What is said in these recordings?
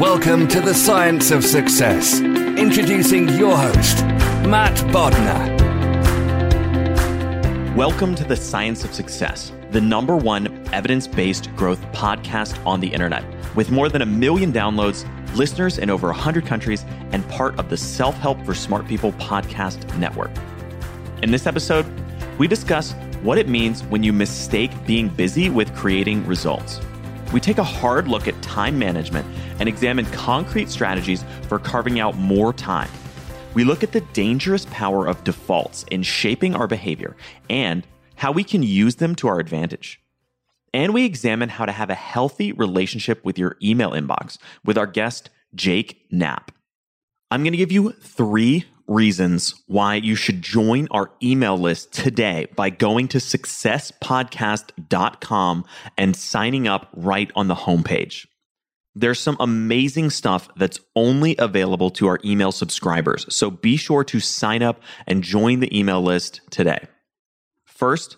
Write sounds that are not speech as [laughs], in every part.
Welcome to the Science of Success. Introducing your host, Matt Bodnar. Welcome to the Science of Success, the number one evidence based growth podcast on the internet. With more than a million downloads, listeners in over 100 countries, and part of the Self Help for Smart People podcast network. In this episode, we discuss what it means when you mistake being busy with creating results. We take a hard look at time management and examine concrete strategies for carving out more time. We look at the dangerous power of defaults in shaping our behavior and how we can use them to our advantage. And we examine how to have a healthy relationship with your email inbox with our guest, Jake Knapp. I'm going to give you three reasons why you should join our email list today by going to successpodcast.com and signing up right on the homepage. There's some amazing stuff that's only available to our email subscribers, so be sure to sign up and join the email list today. First,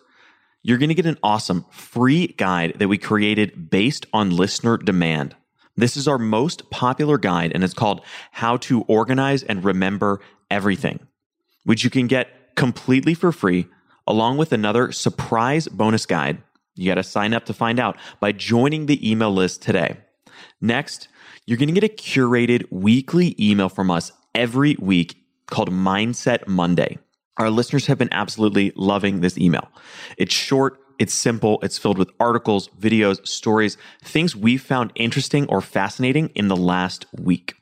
you're going to get an awesome free guide that we created based on listener demand. This is our most popular guide and it's called How to Organize and Remember Everything, which you can get completely for free along with another surprise bonus guide. You got to sign up to find out by joining the email list today. Next, you're going to get a curated weekly email from us every week called Mindset Monday. Our listeners have been absolutely loving this email. It's short, it's simple, it's filled with articles, videos, stories, things we've found interesting or fascinating in the last week.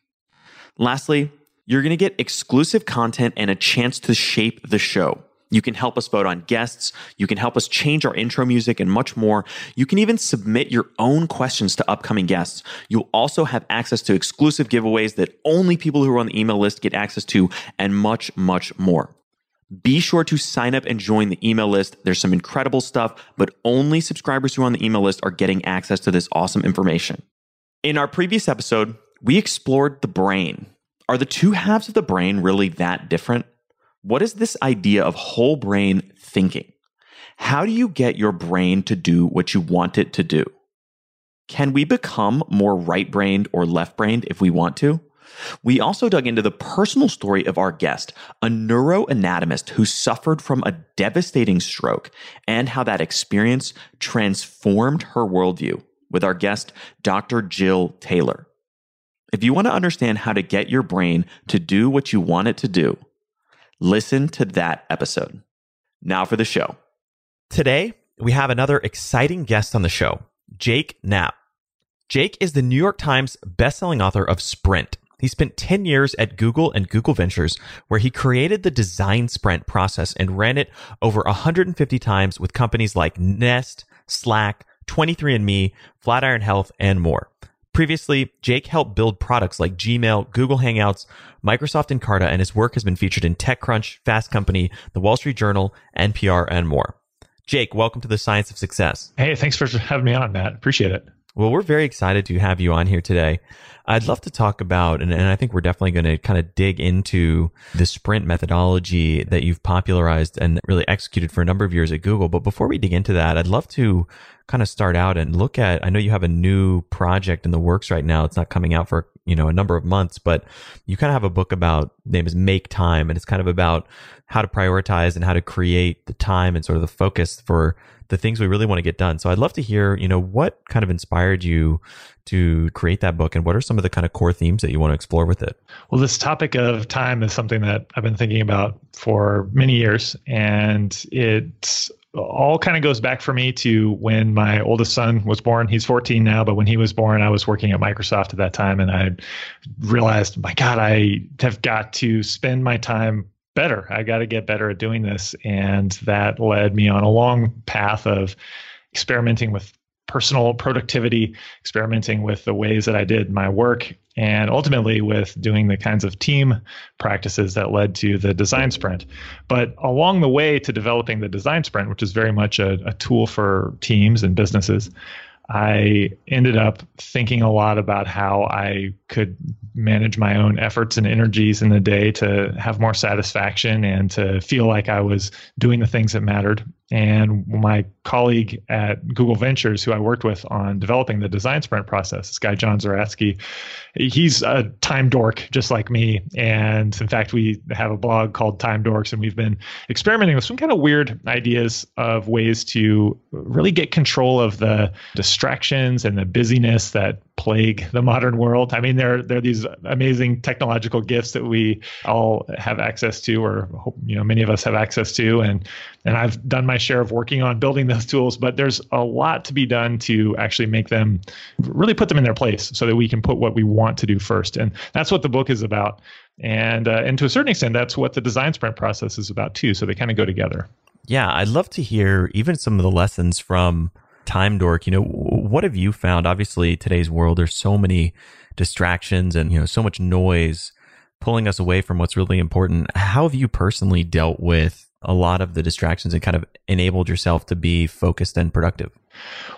Lastly, you're going to get exclusive content and a chance to shape the show. You can help us vote on guests. You can help us change our intro music and much more. You can even submit your own questions to upcoming guests. You'll also have access to exclusive giveaways that only people who are on the email list get access to, and much, much more. Be sure to sign up and join the email list. There's some incredible stuff, but only subscribers who are on the email list are getting access to this awesome information. In our previous episode, we explored the brain. Are the two halves of the brain really that different? What is this idea of whole brain thinking? How do you get your brain to do what you want it to do? Can we become more right brained or left brained if we want to? We also dug into the personal story of our guest, a neuroanatomist who suffered from a devastating stroke, and how that experience transformed her worldview with our guest, Dr. Jill Taylor. If you want to understand how to get your brain to do what you want it to do, listen to that episode. Now for the show. Today, we have another exciting guest on the show, Jake Knapp. Jake is the New York Times bestselling author of Sprint he spent 10 years at Google and Google Ventures, where he created the design sprint process and ran it over 150 times with companies like Nest, Slack, 23andMe, Flatiron Health, and more. Previously, Jake helped build products like Gmail, Google Hangouts, Microsoft Encarta, and his work has been featured in TechCrunch, Fast Company, The Wall Street Journal, NPR, and more. Jake, welcome to the Science of Success. Hey, thanks for having me on, Matt. Appreciate it. Well, we're very excited to have you on here today. I'd love to talk about, and, and I think we're definitely going to kind of dig into the sprint methodology that you've popularized and really executed for a number of years at Google. But before we dig into that, I'd love to kind of start out and look at, I know you have a new project in the works right now. It's not coming out for, you know, a number of months, but you kind of have a book about, name is Make Time. And it's kind of about how to prioritize and how to create the time and sort of the focus for the things we really want to get done. So I'd love to hear, you know, what kind of inspired you to create that book and what are some of the kind of core themes that you want to explore with it? Well, this topic of time is something that I've been thinking about for many years and it all kind of goes back for me to when my oldest son was born. He's 14 now, but when he was born, I was working at Microsoft at that time and I realized, my God, I have got to spend my time better. I got to get better at doing this. And that led me on a long path of experimenting with personal productivity, experimenting with the ways that I did my work, and ultimately with doing the kinds of team practices that led to the design sprint. But along the way to developing the design sprint, which is very much a, a tool for teams and businesses, I ended up thinking a lot about how I could manage my own efforts and energies in the day to have more satisfaction and to feel like I was doing the things that mattered. And my colleague at Google Ventures, who I worked with on developing the design sprint process, this guy, John Zeratsky, he's a time dork just like me. And in fact, we have a blog called Time Dorks, and we've been experimenting with some kind of weird ideas of ways to really get control of the distractions and the busyness that plague the modern world. I mean, there, there are these amazing technological gifts that we all have access to, or you know, many of us have access to. And, and I've done my share of working on building those tools, but there's a lot to be done to actually make them really put them in their place so that we can put what we want to do first. And that's what the book is about. And uh, and to a certain extent, that's what the design sprint process is about too. So they kind of go together. Yeah, I'd love to hear even some of the lessons from Time Dork. You know, what have you found? Obviously, today's world, there's so many distractions and you know so much noise pulling us away from what's really important. How have you personally dealt with a lot of the distractions and kind of enabled yourself to be focused and productive?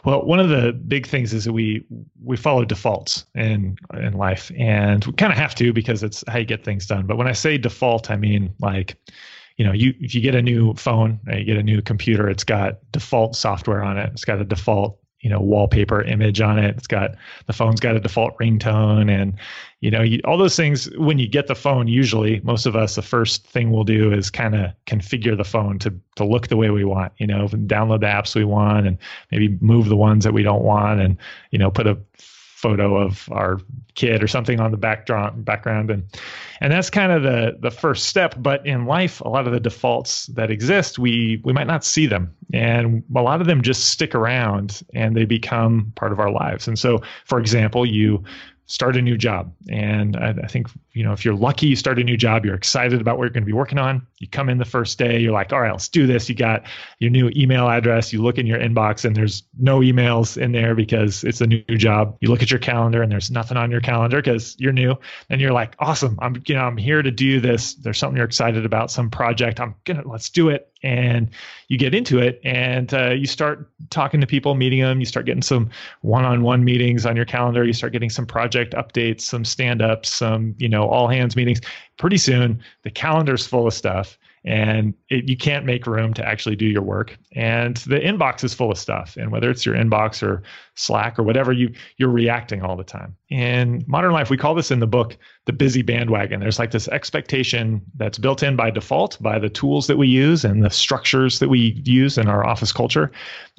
Well, one of the big things is that we we follow defaults in in life, and we kind of have to because it's how you get things done. But when I say default, I mean like you know, you if you get a new phone, uh, you get a new computer, it's got default software on it. It's got a default you know wallpaper image on it it's got the phone's got a default ringtone and you know you, all those things when you get the phone usually most of us the first thing we'll do is kind of configure the phone to to look the way we want you know download the apps we want and maybe move the ones that we don't want and you know put a photo of our kid or something on the background background. And and that's kind of the the first step. But in life a lot of the defaults that exist we we might not see them. And a lot of them just stick around and they become part of our lives. And so for example you start a new job. And I, I, think, you know, if you're lucky, you start a new job, you're excited about what you're going to be working on. You come in the first day, you're like, all right, let's do this. You got your new email address. You look in your inbox and there's no emails in there because it's a new job. You look at your calendar and there's nothing on your calendar because you're new. And you're like, awesome. I'm, you know, I'm here to do this. There's something you're excited about, some project. I'm gonna, let's do it and you get into it and uh, you start talking to people meeting them you start getting some one-on-one meetings on your calendar you start getting some project updates some stand-ups some you know all hands meetings. Pretty soon the calendar's full of stuff and it, you can't make room to actually do your work. And the inbox is full of stuff and whether it's your inbox or slack or whatever you you're reacting all the time. In modern life we call this in the book the busy bandwagon. There's like this expectation that's built in by default by the tools that we use and the structures that we use in our office culture.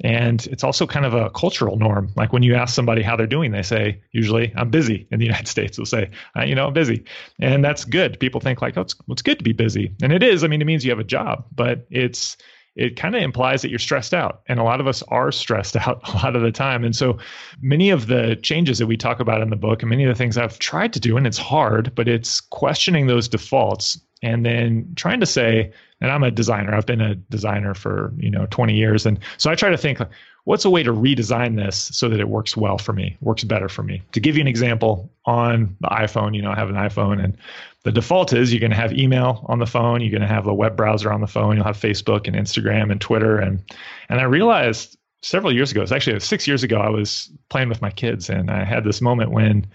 And it's also kind of a cultural norm. Like when you ask somebody how they're doing they say usually i'm busy in the [laughs] united states. They'll say uh, you know i'm busy. And that's good. People think like oh it's, it's good to be busy. And it is. I mean it means you have a job but it's it kind of implies that you're stressed out. And a lot of us are stressed [laughs] out a lot of the time. And so many of the changes that we talk about in the book and many of the things I've tried to do, and it's hard, but it's questioning those defaults and then trying to say, and I'm a designer, I've been a designer for, you know, 20 years. And so I try to think, what's a way to redesign this so that it works well for me, works better for me? To give you an example, on the iPhone, you know, I have an iPhone and the default is you're going to have email on the phone, you're going to have a web browser on the phone, you'll have Facebook and Instagram and Twitter and and I realized several years ago, it's actually 6 years ago I was playing with my kids and I had this moment when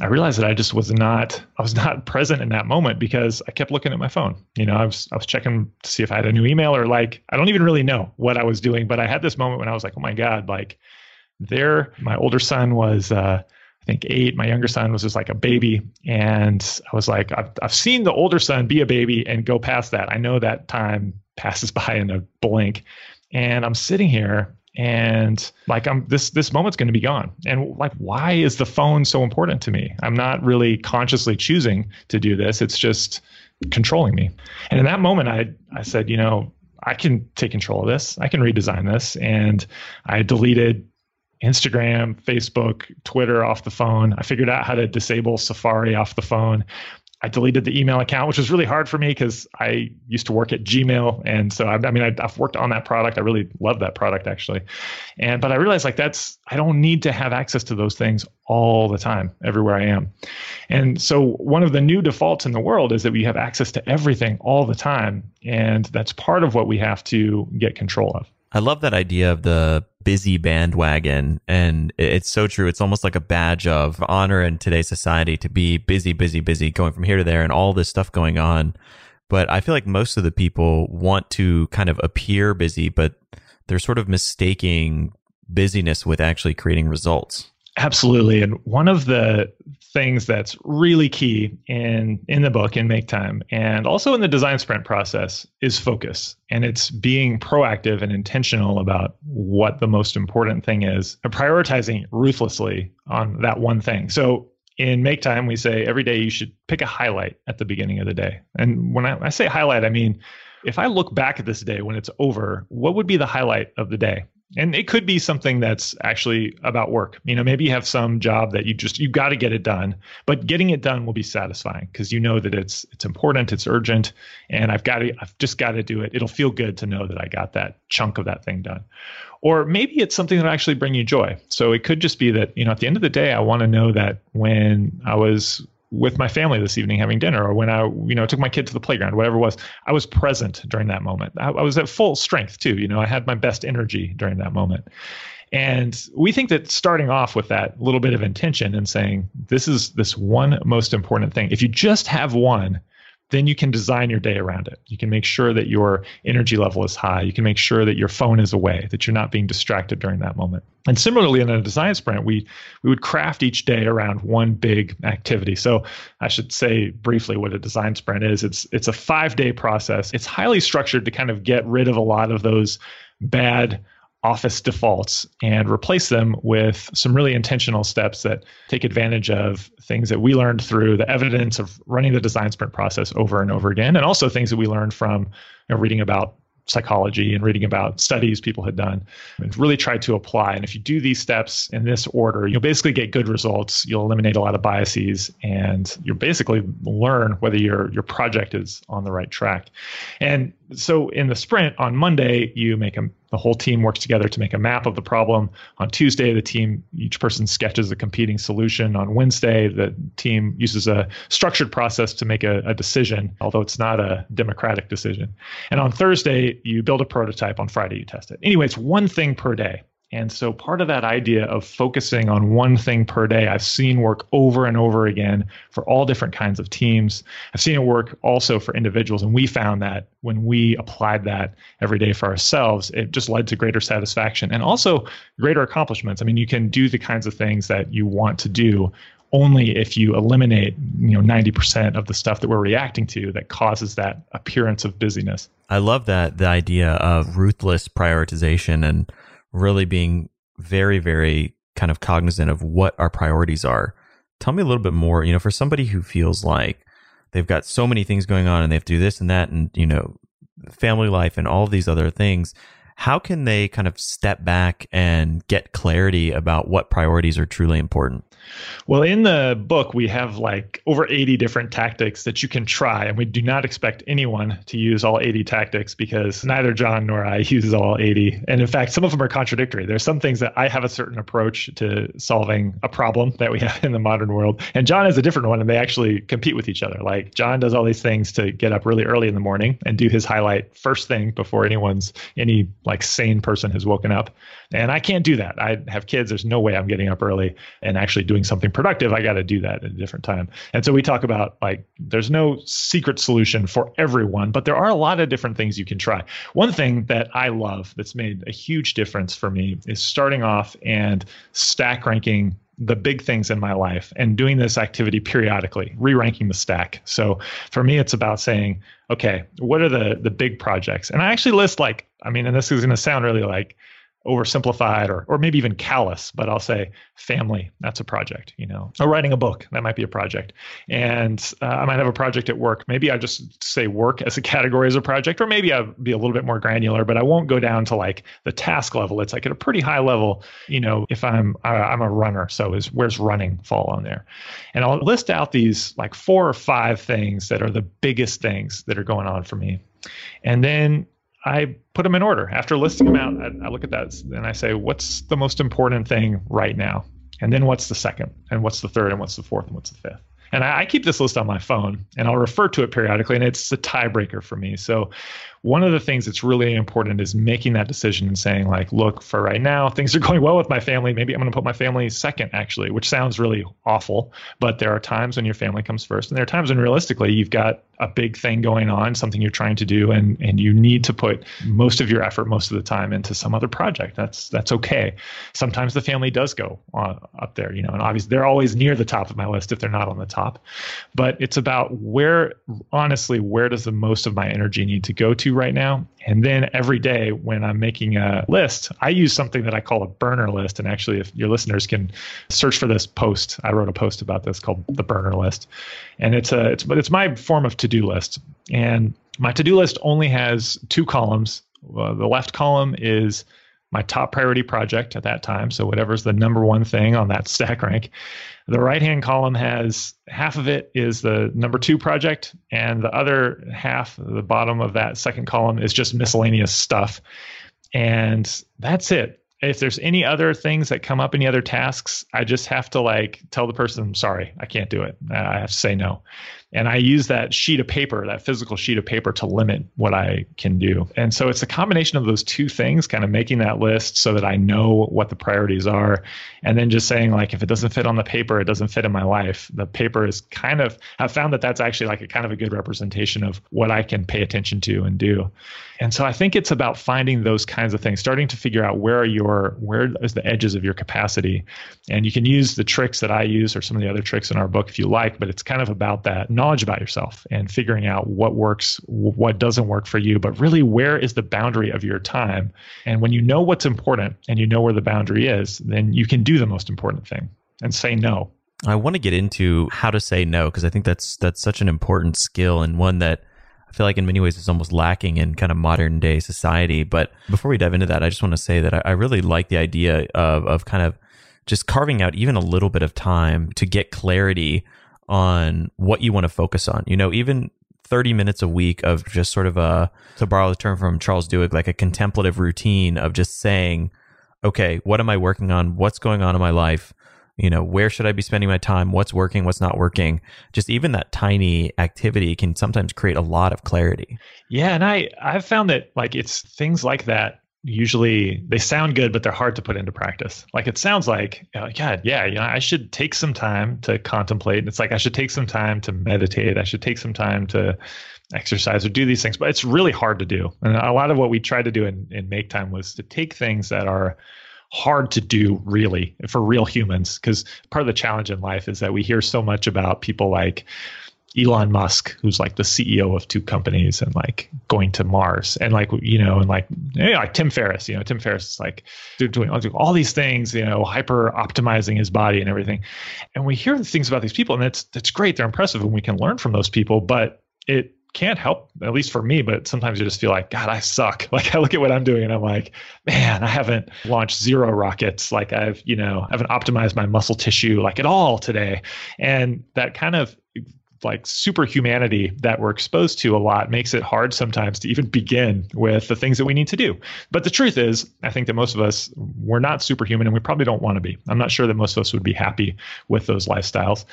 I realized that I just was not I was not [laughs] present in that moment because I kept looking at my phone. You know, I was I was checking to see if I had a new email or like I don't even really know what I was doing, but I had this moment when I was like, "Oh my god, like there my older son was uh I think eight. My younger son was just like a baby. And I was like, I've, I've seen the older son be a baby and go past that. I know that time passes [laughs] by in a blink. And I'm sitting here and like i'm this this moment's going to be gone. And like why is the phone so important to me? I'm not really consciously choosing to do this. It's just controlling me. And in that moment i i said you know i can take control of this. I can redesign this. And i deleted Instagram, Facebook, Twitter off the phone. I figured out how to disable Safari off the phone. I deleted the email account, which was really hard for me because I used to work at Gmail, and so I, I mean I, have worked on that product. I really love that product actually, and but I realized like that's I don't need to have access to those things all the time everywhere I am, and so one of the new defaults in the world is that we have access to everything all the time, and that's part of what we have to get control of. I love that idea of the busy bandwagon. And it's so true. It's almost like a badge of honor in today's society to be busy, busy, busy, going from here to there and all this stuff going on. But I feel like most of the people want to kind of appear busy, but they're sort of mistaking busyness with actually creating results. Absolutely. And one of the things that's really key in in the book in Make Time and also in the design sprint process is focus. And it's being proactive and intentional about what the most important thing is and prioritizing ruthlessly on that one thing. So in Make Time, we say every day you should pick a highlight at the beginning of the day. And when I, I say highlight, I mean if I look back at this day when it's over, what would be the highlight of the day? And it could be something that's actually about work. You know maybe you have some job that you just you got to get it done but getting it done will be satisfying because you know that it's it's important it's urgent and i've got to i've just got to do it. It'll feel good to know that i got that chunk of that thing done. Or maybe it's something that actually bring you joy. So it could just be that you know at the end of the day i want to know that when i was with my family this evening having dinner or when I, you know, took my kid to the playground, whatever it was, I was present during that moment. I, I was at full strength too. You know, I had my best energy during that moment. And we think that starting off with that little bit of intention and saying, this is this one most important thing. If you just have one, then you can design your day around it. You can make sure that your energy level is high. You can make sure that your phone is away, that you're not being distracted during that moment. And similarly, in a design sprint, we we would craft each day around one big activity. So I should say briefly what a design sprint is. It's it's a five day process. It's highly structured to kind of get rid of a lot of those bad office defaults and replace them with some really intentional steps that take advantage of things that we learned through the evidence of running the design sprint process over and over again and also things that we learned from you know, reading about psychology and reading about studies people had done and really tried to apply. And if you do these steps in this order, you'll basically get good results. You'll eliminate a lot of biases and you'll basically learn whether your your project is on the right track. And so in the sprint on Monday, you make a the whole team works together to make a map of the problem. On Tuesday, the team, each person sketches a competing solution. On Wednesday, the team uses a structured process to make a, a decision, although it's not a democratic decision. And on Thursday, you build a prototype. On Friday, you test it. Anyway, it's one thing per day. And so part of that idea of focusing on one thing per day, I've seen work over and over again for all different kinds of teams. I've seen it work also for individuals. And we found that when we applied that every day for ourselves, it just led to greater satisfaction and also greater accomplishments. I mean, you can do the kinds of things that you want to do only if you eliminate you know 90% of the stuff that we're reacting to that causes that appearance of busyness i love that the idea of ruthless prioritization and really being very, very kind of cognizant of what our priorities are. Tell me a little bit more, you know, for somebody who feels like they've got so many things going on and they have to do this and that and, you know, family life and all these other things. how can they kind of step back and get clarity about what priorities are truly important? Well, in the book, we have like over 80 different tactics that you can try, and we do not expect anyone to use all 80 tactics because neither John nor I [laughs] uses all 80. And in fact, some of them are contradictory. There's some things that I have a certain approach to solving a problem that we [laughs] have in the modern world, and John has a different one, and they actually compete with each other. Like John does all these things to get up really early in the morning and do his highlight first thing before anyone's any like sane person has woken up. And I can't do that. I have kids. There's no way I'm getting up early and actually doing something productive. I got to do that at a different time. And so we talk about like there's no secret solution for everyone, but there are a lot of different things you can try. One thing that I love that's made a huge difference for me is starting off and stack ranking the big things in my life and doing this activity periodically, re-ranking the stack. So for me, it's about saying, okay, what are the the big projects? And I actually list like, I mean, and this is going to sound really like oversimplified or or maybe even callous but i'll say family that's a project you know or writing a book that might be a project. And uh, i might have a project at work. Maybe i just say work as a category as a project or maybe i'll be a little bit more granular but i won't go down to like the task level. It's like at a pretty high level you know if i'm uh, i'm a runner so is where's running fall on there? And i'll list out these like four or five things that are the biggest things that are going on for me. And then I put them in order. After listing them out, I, I, look at that and I say, what's the most important thing right now? And then what's the second? And what's the third? And what's the fourth? And what's the fifth? And I, I keep this list on my phone and I'll refer to it periodically. And it's a tiebreaker for me. So one of the things that's really important is making that decision and saying like look for right now things are going well with my family. Maybe i'm going to put my family second actually which sounds really awful but there are times when your family comes first and there are times when realistically you've got a big thing going on something you're trying to do and and you need to put most of your effort most of the time into some other project. That's that's okay. Sometimes the family does go uh, up there you know and obviously they're always near the top of my list if they're not on the top. But it's about where honestly where does the most of my energy need to go to right now. And then every day when I'm making a list, I use something that I call a burner list. And actually, if your listeners can search for this post, I wrote a post about this called the burner list. And it's a it's but it's my form of to-do list. And my to-do list only has two columns. Uh, the left column is my top priority project at that time. So whatever's the number one thing on that [laughs] stack rank. The right hand column has half of it is the number two project, and the other half, the bottom of that second column, is just miscellaneous stuff. And that's it. If there's any other things that come up, any other tasks, I just have to like tell the person, sorry, I can't do it. I have to say no. And I use that sheet of paper, that physical sheet of paper to limit what I can do. And so it's a combination of those two things, kind of making that list so that I know what the priorities are. And then just saying, like, if it doesn't fit on the paper, it doesn't fit in my life. The paper is kind of, I've found that that's actually like a kind of a good representation of what I can pay attention to and do. And so I think it's about finding those kinds of things, starting to figure out where are your, where is the edges of your capacity. And you can use the tricks that I use or some of the other tricks in our book if you like, but it's kind of about that knowledge about yourself and figuring out what works, what doesn't work for you, but really where is the boundary of your time. And when you know what's important and you know where the boundary is, then you can do the most important thing and say no. I want to get into how to say no because I think that's that's such an important skill and one that I feel like in many ways is almost lacking in kind of modern day society. But before we dive into that, I just want to say that I, I really like the idea of of kind of just carving out even a little bit of time to get clarity on what you want to focus on. You know, even 30 minutes a week of just sort of a, to borrow the term from Charles Duhigg, like a contemplative routine of just saying, okay, what am I working on? What's going on in my life? You know, where should I be spending my time? What's working? What's not working? Just even that tiny activity can sometimes create a lot of clarity. Yeah. And I, I've found that like it's things like that usually they sound good, but they're hard to put into practice. Like it sounds like, you know, God, yeah, you know, I should take some time to contemplate. And It's like I should take some time to meditate. I should take some time to exercise or do these things, but it's really hard to do. And a lot of what we tried to do in, in Make Time was to take things that are hard to do really for real humans because part of the challenge in life is that we hear so much about people like Elon Musk, who's like the CEO of two companies and like going to Mars and like, you know, and like, you know, like Tim Ferriss, you know, Tim Ferriss is like doing all these things, you know, hyper optimizing his body and everything. And we hear things about these people and that's, that's great. They're impressive and we can learn from those people, but it can't help, at least for me, but sometimes you just feel like, God, I suck. [laughs] Like I look at what I'm doing and I'm like, man, I haven't launched zero rockets. Like I've, you know, I haven't optimized my muscle tissue like at all today. And that kind of like superhumanity that we're exposed to a lot makes it hard sometimes to even begin with the things that we need to do. But the truth is, I think that most of us we're not superhuman and we probably don't want to be. I'm not sure that most of us would be happy with those lifestyles.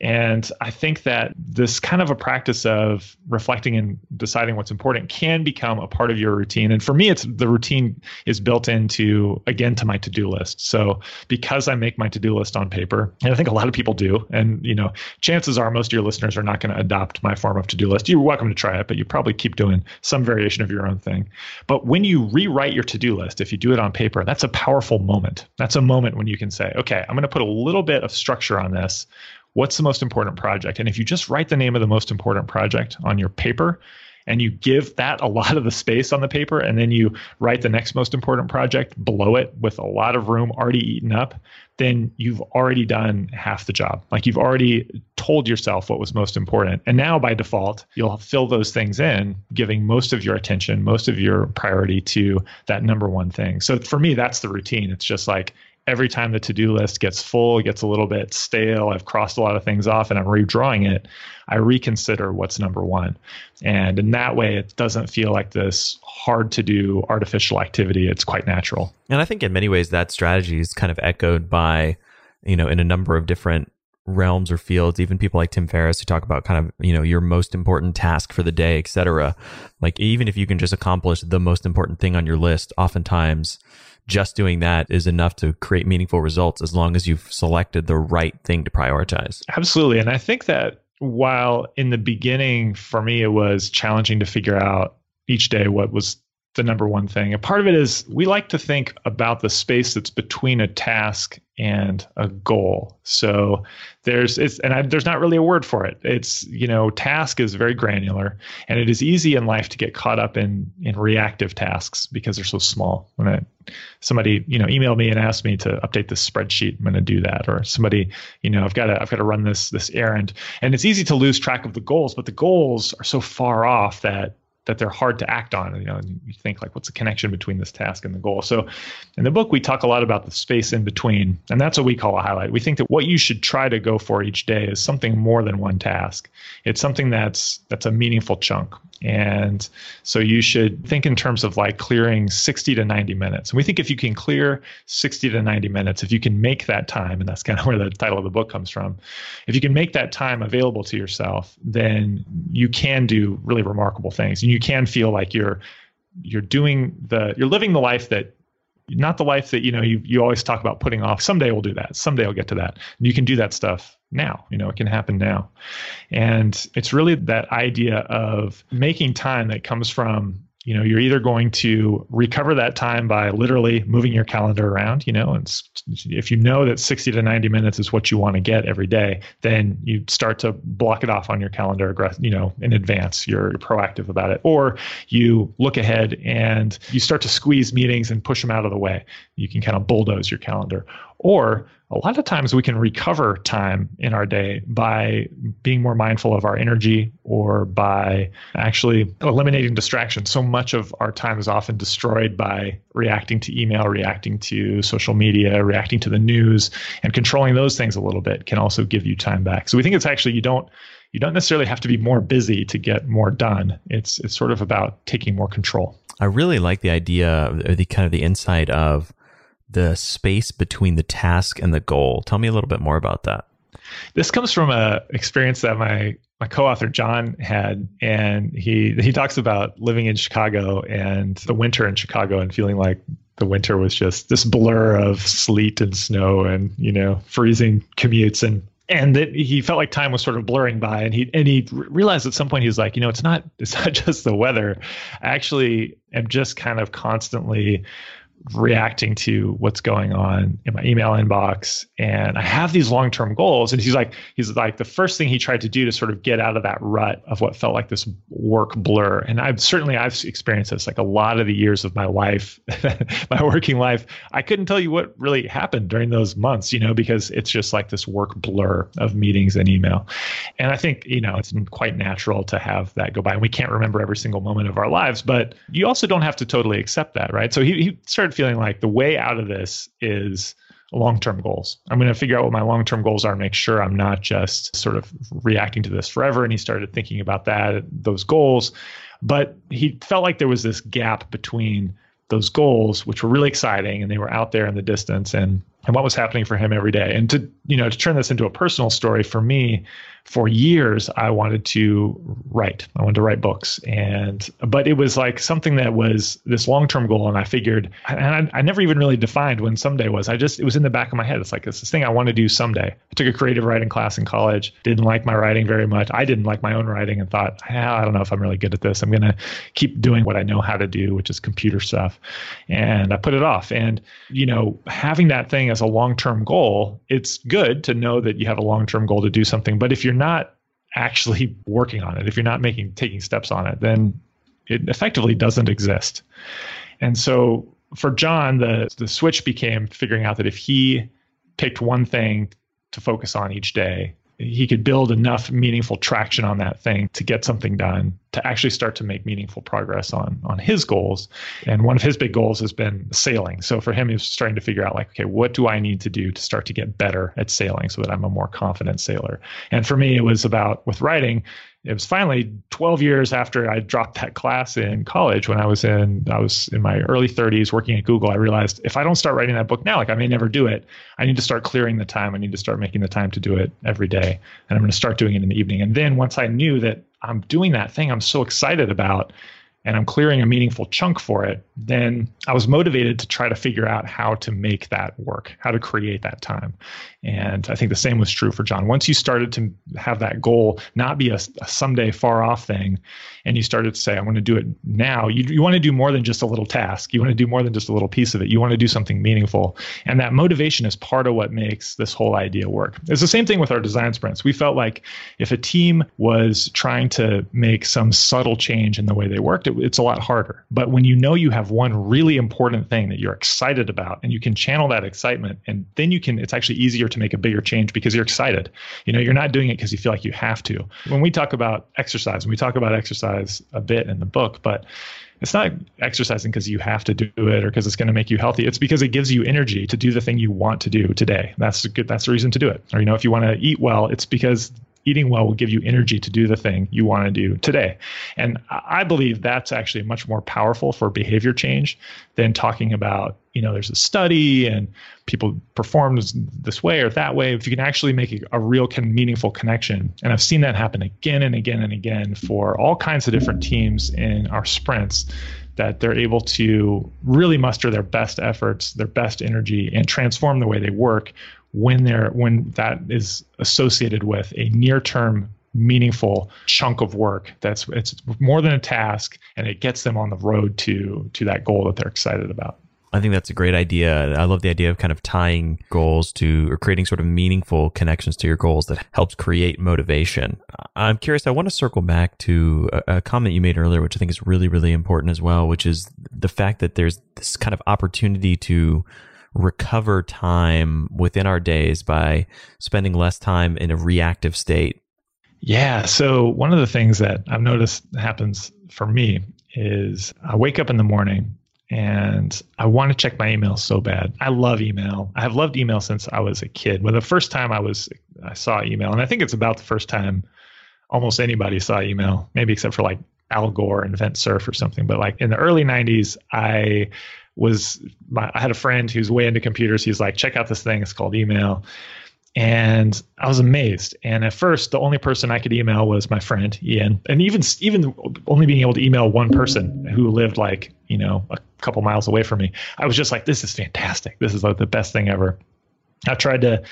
And I think that this kind of a practice of reflecting and deciding what's important can become a part of your routine. And for me, it's the routine is built into, again, to my to do list. So because I make my to do list on paper, and I think a lot of people do, and, you know, chances are most of your listeners are not going to adopt my form of to do list. You're welcome to try it, but you probably keep doing some variation of your own thing. But when you rewrite your to do list, if you do it on paper, that's a powerful moment. That's a moment when you can say, okay, I'm going to put a little bit of structure on this what's the most important project? And if you just write the name of the most important project on your paper and you give that a lot of the space on the paper and then you write the next most important project below it with a lot of room already eaten up, then you've already done half the job. Like you've already told yourself what was most important. And now by default, you'll fill those things in, giving most of your attention, most of your priority to that number one thing. So for me, that's the routine. It's just like every time the to-do list gets full, gets a little bit stale, I've crossed a lot of things off and I'm redrawing it, I reconsider what's number one. And in that way it doesn't feel like this hard to do artificial activity. It's quite natural. And I think in many ways that strategy is kind of echoed by, you know, in a number of different realms or fields, even people like Tim Ferriss who talk about kind of, you know, your most important task for the day, etc. Like even if you can just accomplish the most important thing on your list, oftentimes just doing that is enough to create meaningful results as long as you've selected the right thing to prioritize. Absolutely. And I think that while in the beginning for me it was challenging to figure out each day what was the number one thing. A part of it is we like to think about the space that's between a task and a goal. So there's it's and I, there's not really a word for it. It's you know task is very granular, and it is easy in life to get caught up in in reactive tasks because they're so small. When I, somebody you know emailed me and asked me to update this spreadsheet, I'm going to do that. Or somebody you know I've got to I've got to run this this errand, and it's easy to lose track of the goals, but the goals are so far off that that they're hard to act on. You know, you think like, what's the connection between this task and the goal? So, in the book, we talk a lot about the space in between, and that's what we call a highlight. We think that what you should try to go for each day is something more than one task. It's something that's that's a meaningful chunk. And so you should think in terms of like clearing 60 to 90 minutes. And we think if you can clear 60 to 90 minutes, if you can make that time, and that's kind of where the title of the book comes from, if you can make that time available to yourself, then you can do really remarkable things. And you can feel like you're you're doing the you're living the life that not the life that you know you you always talk about putting off. Someday we'll do that. Someday i'll get to that. And you can do that stuff now. You know it can happen now. And it's really that idea of making time that comes from you know you're either going to recover that time by literally moving your calendar around you know and if you know that 60 to 90 minutes is what you want to get every day then you start to block it off on your calendar you know in advance you're, you're proactive about it. Or you look ahead and you start to squeeze meetings and push them out of the way. You can kind of bulldoze your calendar or a lot of times we can recover time in our day by being more mindful of our energy or by actually eliminating distractions. So much of our time is often destroyed by reacting to email, reacting to social media, reacting to the news, and controlling those things a little bit can also give you time back. So we think it's actually you don't you don't necessarily have to be more busy to get more done. It's it's sort of about taking more control. I really like the idea, of the kind of the insight of the space between the task and the goal. Tell me a little bit more about that. This comes from a experience that my my co-author John had, and he he talks about living in Chicago and the winter in Chicago and feeling like the winter was just this blur of sleet and snow and you know freezing commutes and and that he felt like time was sort of blurring by and he and he realized at some point he was like you know it's not [laughs] it's not just the weather i actually am just kind of constantly reacting to what's going on in my email inbox. And i have these long-term goals. And he's like he's like the first thing he tried to do to sort of get out of that rut of what felt like this work blur. And i've certainly i've experienced this like a lot of the years of my life [laughs] my working life. I couldn't tell you what really happened during those months you know because it's just like this work blur of meetings and email. And i think you know it's quite natural to have that go by. And we can't remember every single moment of our lives but you also don't have to totally accept that right? So he, he started feeling like the way out of this is long term goals. I'm going to figure out what my long term goals are make sure I'm not just sort of reacting to this forever. And he started thinking about that, those goals. But he felt like there was this gap between those goals, which were really exciting and they were out there in the distance and, and what was happening for him every day. And to, you know, to turn this into a personal story for me, for years I wanted to write. I wanted to write books, and but it was like something that was this long term goal, and I figured, and I, I, never even really defined when someday was. I just it was in the back of my head. It's like it's this thing I want to do someday. I took a creative writing class in college. Didn't like my writing very much. I didn't like my own writing, and thought, ah, I don't know if I'm really good at this. I'm gonna keep doing what I know how to do, which is computer stuff, and I put it off. And you know, having that thing as a long term goal, it's good to know that you have a long term goal to do something. But if you're not actually [laughs] working on it, if you're not making taking steps on it, then it effectively doesn't exist. And so for John, the the switch became figuring out that if he picked one thing to focus on each day he could build enough meaningful traction on that thing to get something done to actually start to make meaningful progress on on his goals. And one of his big goals has been sailing. So for him he was starting to figure out like okay what do i need to do to start to get better at sailing so that i'm a more confident sailor? And for me it was about with writing it was finally 12 years after I dropped that class in college when I was in I was in my early 30s working at Google I realized if I don't start writing that book now like I may never do it. I need to start clearing the time. I need to start making the time to do it every day. And I'm going to start doing it in the evening. And then once I knew that I'm doing that thing I'm so excited about and I'm clearing a meaningful chunk for it, then I was motivated to try to figure out how to make that work, how to create that time. And I think the same was true for John. Once you started to have that goal not be a, a someday far off thing, and you started to say, I want to do it now, you, you want to do more than just a little task. You want to do more than just a little piece of it. You want to do something meaningful. And that motivation is part of what makes this whole idea work. It's the same thing with our design sprints. We felt like if a team was trying to make some subtle change in the way they worked, it, it's a lot harder. But when you know you have one really important thing that you're excited about and you can channel that excitement, and then you can, it's actually easier to make a bigger change because you're excited. You know, you're not doing it because you feel like you have to. When we talk about exercise, and we talk about exercise a bit in the book, but it's not exercising because you have to do it or because it's going to make you healthy. It's because it gives you energy to do the thing you want to do today. That's good. That's the reason to do it. Or you know, if you want to eat well, it's because eating well will give you energy to do the thing you want to do today. And I believe that's actually much more powerful for behavior change than talking about, you know, there's a study and people perform this way or that way. If you can actually make a, a real con- meaningful connection, and I've seen that happen again and again and again for all kinds of different teams in our sprints that they're able to really muster their best efforts, their best energy, and transform the way they work when they're when that is associated with a near term meaningful chunk of work that's it's more than a task and it gets them on the road to to that goal that they're excited about I think that's a great idea. I love the idea of kind of tying goals to or creating sort of meaningful connections to your goals that helps create motivation. I'm curious, I want to circle back to a, comment you made earlier, which I think is really, really important as well, which is the fact that there's this kind of opportunity to recover time within our days by spending less time in a reactive state? Yeah. So, one of the things that I've noticed happens for me is I wake up in the morning and I want to check my email so bad. I love email. I have loved email since I was a kid. When the first time I was I saw email, and I think it's about the first time almost anybody saw email, maybe except for like Al Gore and Vint Cerf or something. But like in the early 90s, I was my, I had a friend who's way into computers. He's like, check out this thing. It's called email. And I was amazed. And at first, the only person I could email was my friend Ian. And even even only being able to email one person who lived like you know a couple miles away from me, I was just like, this is fantastic. This is like the best thing ever. I tried to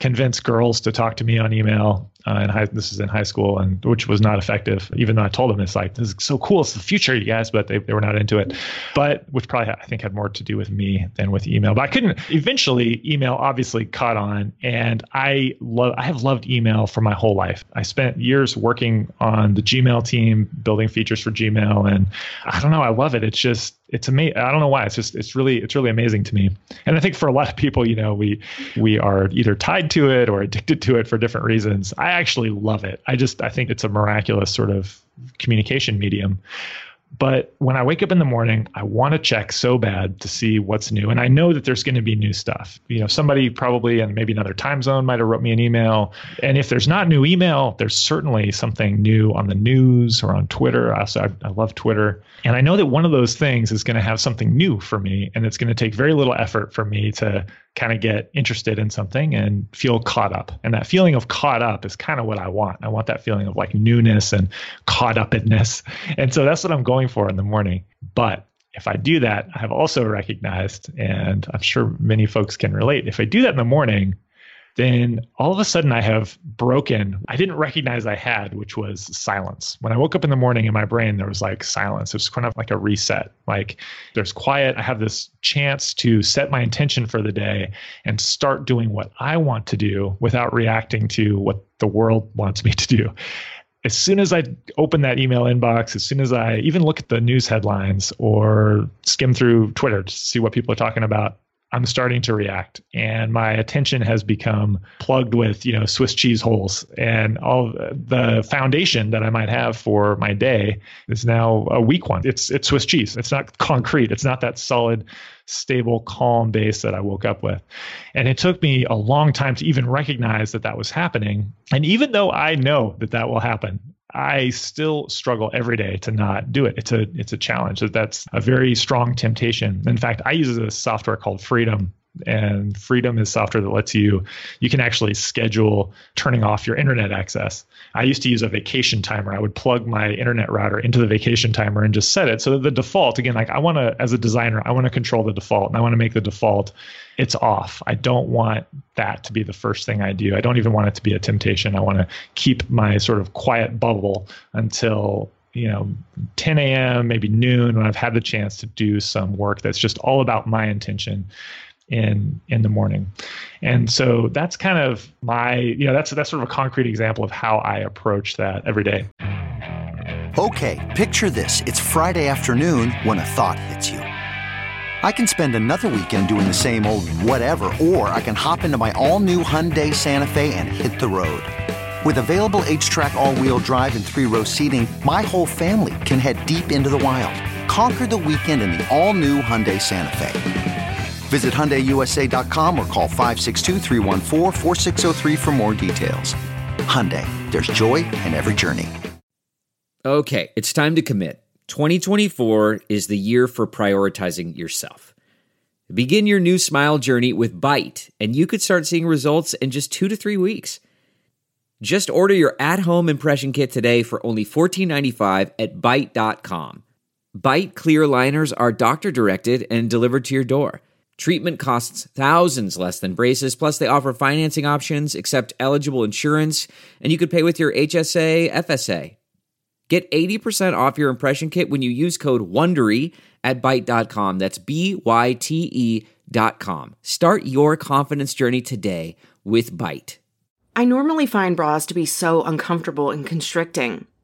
convince girls to talk to me on email uh, in high, this is in high school, and which was not effective. Even though I told them it's like this is so cool, it's the future, you guys, but they, they were not into it. But which probably I think had more to do with me than with email. But I couldn't. Eventually, email obviously caught on, and I love I have loved email for my whole life. I spent years working on the Gmail team, building features for Gmail, and I don't know, I love it. It's just it's amazing. I don't know why. It's just it's really it's really amazing to me. And I think for a lot of people, you know, we we are either tied to it or addicted to it for different reasons. I actually love it. I just I think it's a miraculous sort of communication medium. But when I wake up in the morning, I want to check so bad to see what's new. And I know that there's going to be new stuff. You know, somebody probably in maybe another time zone might have wrote me an email. And if there's not new email, there's certainly something new on the news or on Twitter. Also, I, I love Twitter. And I know that one of those things is going to have something new for me. And it's going to take very little effort for me to kind of get interested in something and feel caught up. And that feeling of caught up is kind of what I want. I want that feeling of like newness and caught upness. And so that's what I'm going for in the morning. But if I do that, I have also recognized, and I'm sure many folks can relate, if I do that in the morning, then all of a sudden I have broken. I didn't recognize I had, which was silence. When I woke up in the morning in my brain, there was like silence. It was kind of like a reset. Like there's quiet. I have this chance to set my intention for the day and start doing what I want to do without reacting to what the world wants me to do. As soon as I open that email inbox, as soon as I even look at the news headlines or skim through Twitter to see what people are talking about, I'm starting to react and my attention has become plugged with, you know, Swiss cheese holes and all the foundation that I might have for my day is now a weak one. It's it's Swiss cheese. It's not concrete. It's not that solid, stable, calm base that I woke up with. And it took me a long time to even recognize that that was happening. And even though I know that that will happen, I still struggle every day to not do it. It's a it's a challenge. That's a very strong temptation. In fact, I use a software called Freedom and freedom is software that lets you you can actually schedule turning off your internet access. I used to use a vacation timer. I would plug my internet router into the vacation timer and just set it. So that the default again like i want to as a designer i want to control the default and i want to make the default it's off. I don't want that to be the first thing i do. I don't even want it to be a temptation. I want to keep my sort of quiet bubble until you know 10 a.m maybe noon when i've had the chance to do some work that's just all about my intention in in the morning. And so that's kind of my you know that's that's sort of a concrete example of how i approach that every day. Okay picture this. It's friday afternoon when a thought hits you. I can spend another weekend doing the same old whatever or i can hop into my all-new hyundai santa fe and hit the road. With available h-track all-wheel drive and three-row seating my whole family can head deep into the wild. Conquer the weekend in the all-new hyundai santa fe Visit HyundaiUSA.com or call 562 for more details. Hyundai, there's joy in every journey. Okay, it's time to commit. 2024 is the year for prioritizing yourself. Begin your new smile journey with Byte, and you could start seeing results in just two to three weeks. Just order your at home impression kit today for only $14.95 at Byte.com. Byte clear liners are doctor directed and delivered to your door. Treatment costs thousands less than braces, plus they offer financing options, accept eligible insurance, and you could pay with your HSA, FSA. Get 80% off your impression kit when you use code WONDERY at Byte.com. That's B-Y-T-E dot com. Start your confidence journey today with Byte. I normally find bras to be so uncomfortable and constricting.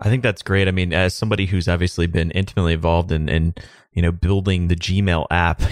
I think that's great. I mean, as somebody who's obviously been intimately involved in, in you know, building the Gmail app,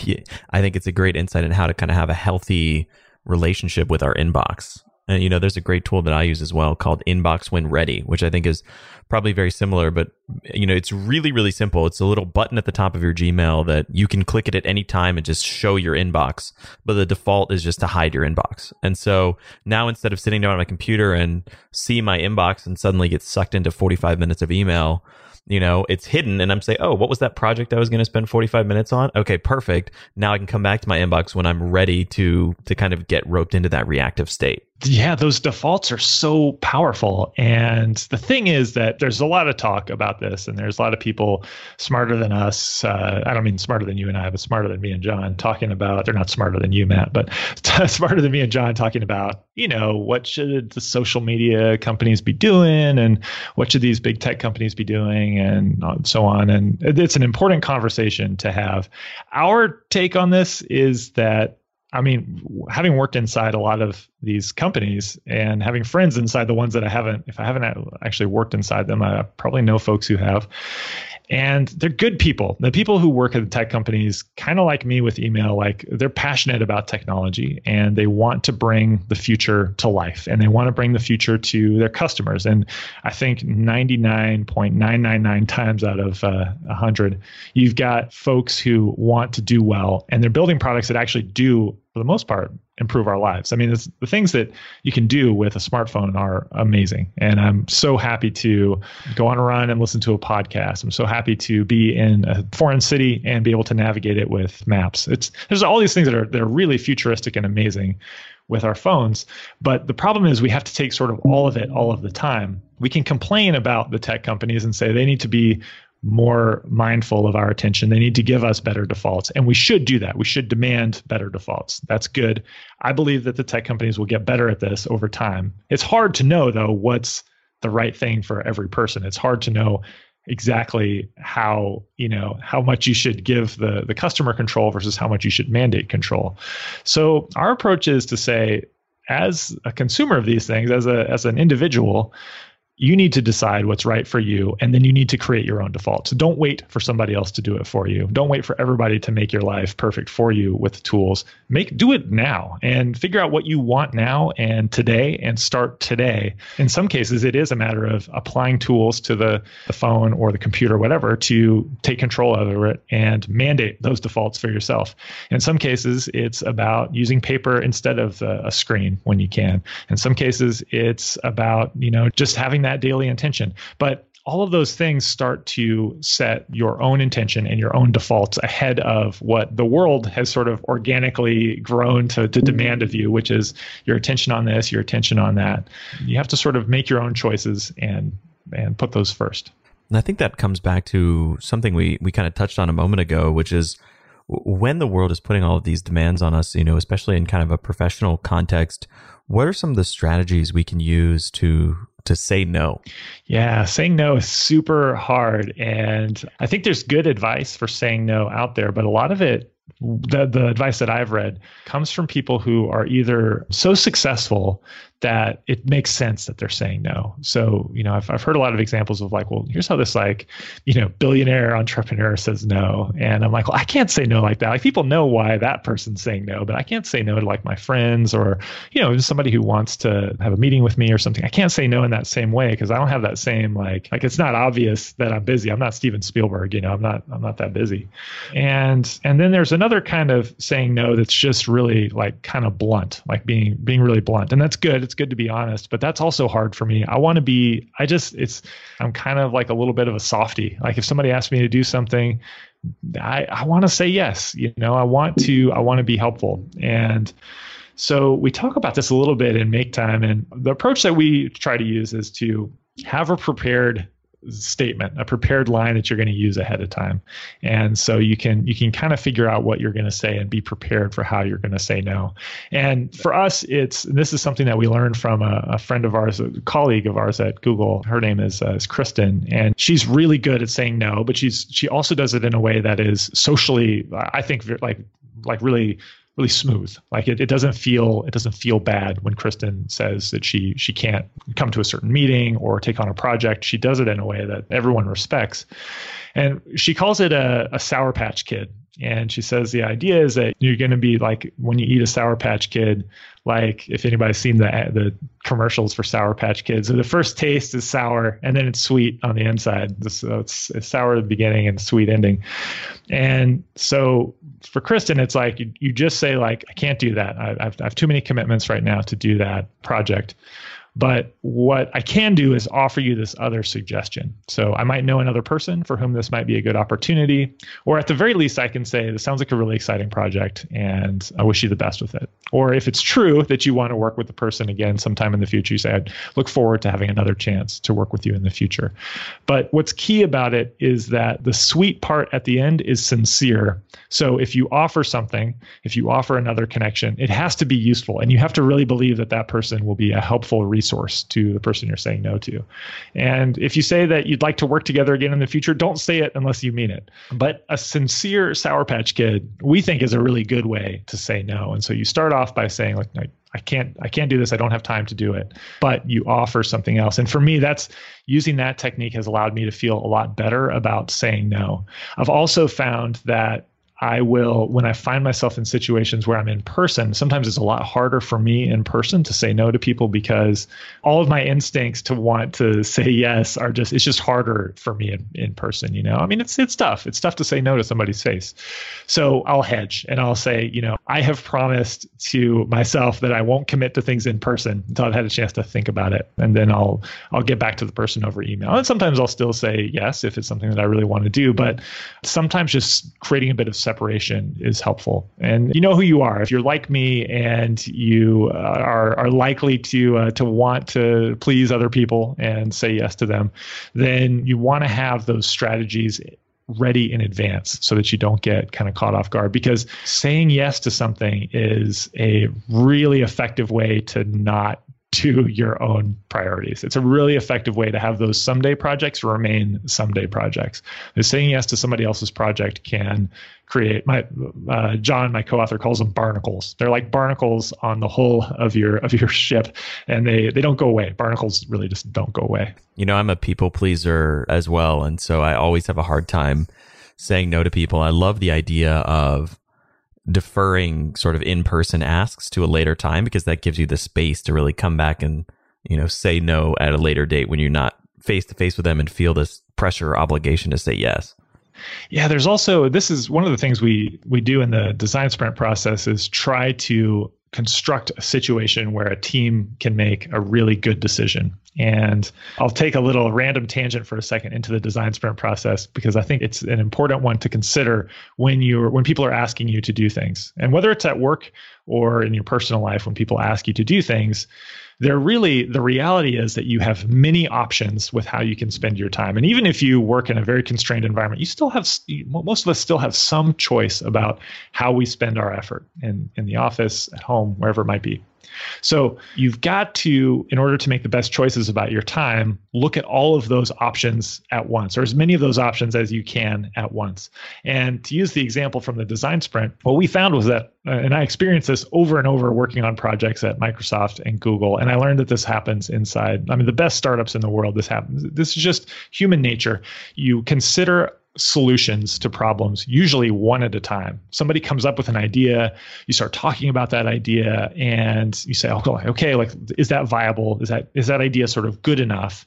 I think it's a great insight in how to kind of have a healthy relationship with our inbox. And you know, there's a great tool that I use as well called Inbox When Ready, which I think is probably very similar, but you know, it's really, really simple. It's a little button at the top of your Gmail that you can click it at any time and just show your inbox. But the default is just to hide your inbox. And so now instead of sitting down on my computer and see my inbox and suddenly get sucked into 45 minutes of email, you know, it's hidden and I'm saying, oh, what was that project I was going to spend 45 minutes on? Okay, perfect. Now I can come back to my inbox when I'm ready to to kind of get roped into that reactive state yeah, those defaults are so powerful. And the thing is that there's a lot of talk about this, and there's a lot of people smarter than us. Uh, I don't mean smarter than you and I, but smarter than me and John talking about, they're not smarter than you, Matt, but [laughs] smarter than me and John talking about, you know, what should the social media companies be doing and what should these big tech companies be doing and so on. And it's an important conversation to have. Our take on this is that I mean, having worked inside a lot of these companies and having friends inside the ones that I haven't, if I haven't actually worked inside them, I probably know folks who have and they're good people. The people who work at the tech companies, kind of like me with email, like they're passionate about technology and they want to bring the future to life and they want to bring the future to their customers. And I think 99.999 times out of uh, 100, you've got folks who want to do well and they're building products that actually do, for the most part, improve our lives. I mean, the things that you can do with a smartphone are amazing. And I'm so happy to go on a run and listen to a podcast. I'm so happy to be in a foreign city and be able to navigate it with maps. It's there's all these things that are that are really futuristic and amazing with our phones. But the problem is we have to take sort of all of it all of the time. We can complain about the tech companies and say they need to be more mindful of our attention. They need to give us better defaults. And we should do that. We should demand better defaults. That's good. I believe that the tech companies will get better at this over time. It's hard to know, though, what's the right thing for every person. It's hard to know exactly how you know how much you should give the the customer control versus how much you should mandate control so our approach is to say as a consumer of these things as a as an individual you need to decide what's right for you and then you need to create your own defaults. Don't wait for somebody else to do it for you. Don't wait for everybody to make your life perfect for you with tools. Make do it now and figure out what you want now and today and start today. In some cases it is a matter of applying tools to the, the phone or the computer whatever to take control over it and mandate those defaults for yourself. In some cases it's about using paper instead of a, a screen when you can. In some cases it's about, you know, just having that that daily intention. But all of those things start to set your own intention and your own defaults ahead of what the world has sort of organically grown to, to demand of you, which is your attention on this, your attention on that. You have to sort of make your own choices and and put those first. And I think that comes back to something we we kind of touched on a moment ago, which is when the world is putting all of these demands on us, you know, especially in kind of a professional context, what are some of the strategies we can use to to say no? Yeah, saying no is super hard. And I think there's good advice for saying no out there, but a lot of it the, the advice that I've read comes from people who are either so successful that it makes sense that they're saying no. So, you know, I've, I've heard a lot of examples of like, well, here's how this like, you know, billionaire entrepreneur says no. And I'm like, well, I can't say no like that. Like people know why that person's saying no, but I can't say no to like my friends or, you know, somebody who wants to have a meeting with me or something. I can't say no in that same way because I don't have that same like, like it's not obvious that I'm busy. I'm not Steven Spielberg, you know, I'm not, I'm not that busy. And, and then there's another kind of saying no that's just really like kind of blunt, like being, being really blunt. And that's good it's good to be honest, but that's also hard for me. I want to be, I just, it's, I'm kind of like a little bit of a softy. Like if somebody asks me to do something, I, I want to say yes. You know, I want to, I want to be helpful. And so we talk about this a little bit in Make Time. And the approach that we try to use is to have a prepared statement, a prepared line that you're going to use ahead of time. And so you can you can kind of figure out what you're going to say and be prepared for how you're going to say no. And for us, it's this is something that we learned from a, a friend of ours, a colleague of ours at Google. Her name is, uh, is Kristen, and she's really good at saying no, but she's she also does it in a way that is socially, I think, like like really really smooth. Like it, it doesn't feel it doesn't feel bad when Kristen says that she she can't come to a certain meeting or take on a project. She does it in a way that everyone respects. And she calls it a, a sour patch kid. And she says the idea is that you're going to be like when you eat a Sour Patch Kid, like if anybody's seen the the commercials for Sour Patch Kids, so the first taste is sour and then it's sweet on the inside. So it's, it's sour at the beginning and sweet ending. And so for Kristen, it's like you, you just say like I can't do that. I, I've, I have too many commitments right now to do that project. But what I can do is offer you this other suggestion. So I might know another person for whom this might be a good opportunity. Or at the very least, I can say, this sounds like a really exciting project and I wish you the best with it. Or if it's true that you want to work with the person again sometime in the future, you say, I look forward to having another chance to work with you in the future. But what's key about it is that the sweet part at the end is sincere. So if you offer something, if you offer another connection, it has to be useful. And you have to really believe that that person will be a helpful resource resource to the person you're saying no to. And if you say that you'd like to work together again in the future, don't say it unless you mean it. But a sincere Sour Patch Kid, we think, is a really good way to say no. And so you start off by saying, like, I can't I can't do this. I don't have time to do it. But you offer something else. And for me that's using that technique has allowed me to feel a lot better about saying no. I've also found that I will, when I find myself in situations where I'm in person, sometimes it's a lot harder for me in person to say no to people because all of my instincts to want to say yes are just, it's just harder for me in, in person, you know? I mean, it's, it's tough. It's tough to say no to somebody's face. So I'll hedge and I'll say, you know, I have promised to myself that I won't commit to things in person until I've had a chance to think about it. And then I'll, I'll get back to the person over email. And sometimes I'll still say yes if it's something that I really want to do. But sometimes just creating a bit of separation is helpful. And you know who you are. If you're like me and you uh, are are likely to uh, to want to please other people and say yes to them, then you want to have those strategies ready in advance so that you don't get kind of caught off guard because saying yes to something is a really effective way to not to your own priorities. It's a really effective way to have those someday projects remain someday projects. And saying yes to somebody else's project can create my uh, John, my co-author, calls them barnacles. They're like barnacles on the hull of your of your ship, and they they don't go away. Barnacles really just don't go away. You know, I'm a people pleaser as well, and so I always have a hard time saying no to people. I love the idea of deferring sort of in-person asks to a later time because that gives you the space to really come back and you know say no at a later date when you're not face to face with them and feel this pressure or obligation to say yes yeah there's also this is one of the things we we do in the design sprint process is try to construct a situation where a team can make a really good decision. And I'll take a little random tangent for a second into the design sprint process because I think it's an important one to consider when you're when people are asking you to do things. And whether it's at work or in your personal life when people ask you to do things, they're really the reality is that you have many options with how you can spend your time. And even if you work in a very constrained environment, you still have most of us still have some choice about how we spend our effort in in the office, at home, wherever it might be. So you've got to, in order to make the best choices about your time, look at all of those options at once, or as many of those options as you can at once. And to use the example from the design sprint, what we found was that, uh, and I experienced this over and over working on projects at Microsoft and Google, and I learned that this happens inside. I mean, the best startups in the world, this happens. This is just human nature. You consider solutions to problems, usually one at a time. Somebody comes up with an idea, you start talking about that idea, and you say, "Oh, okay, like is that viable? Is that is that idea sort of good enough?"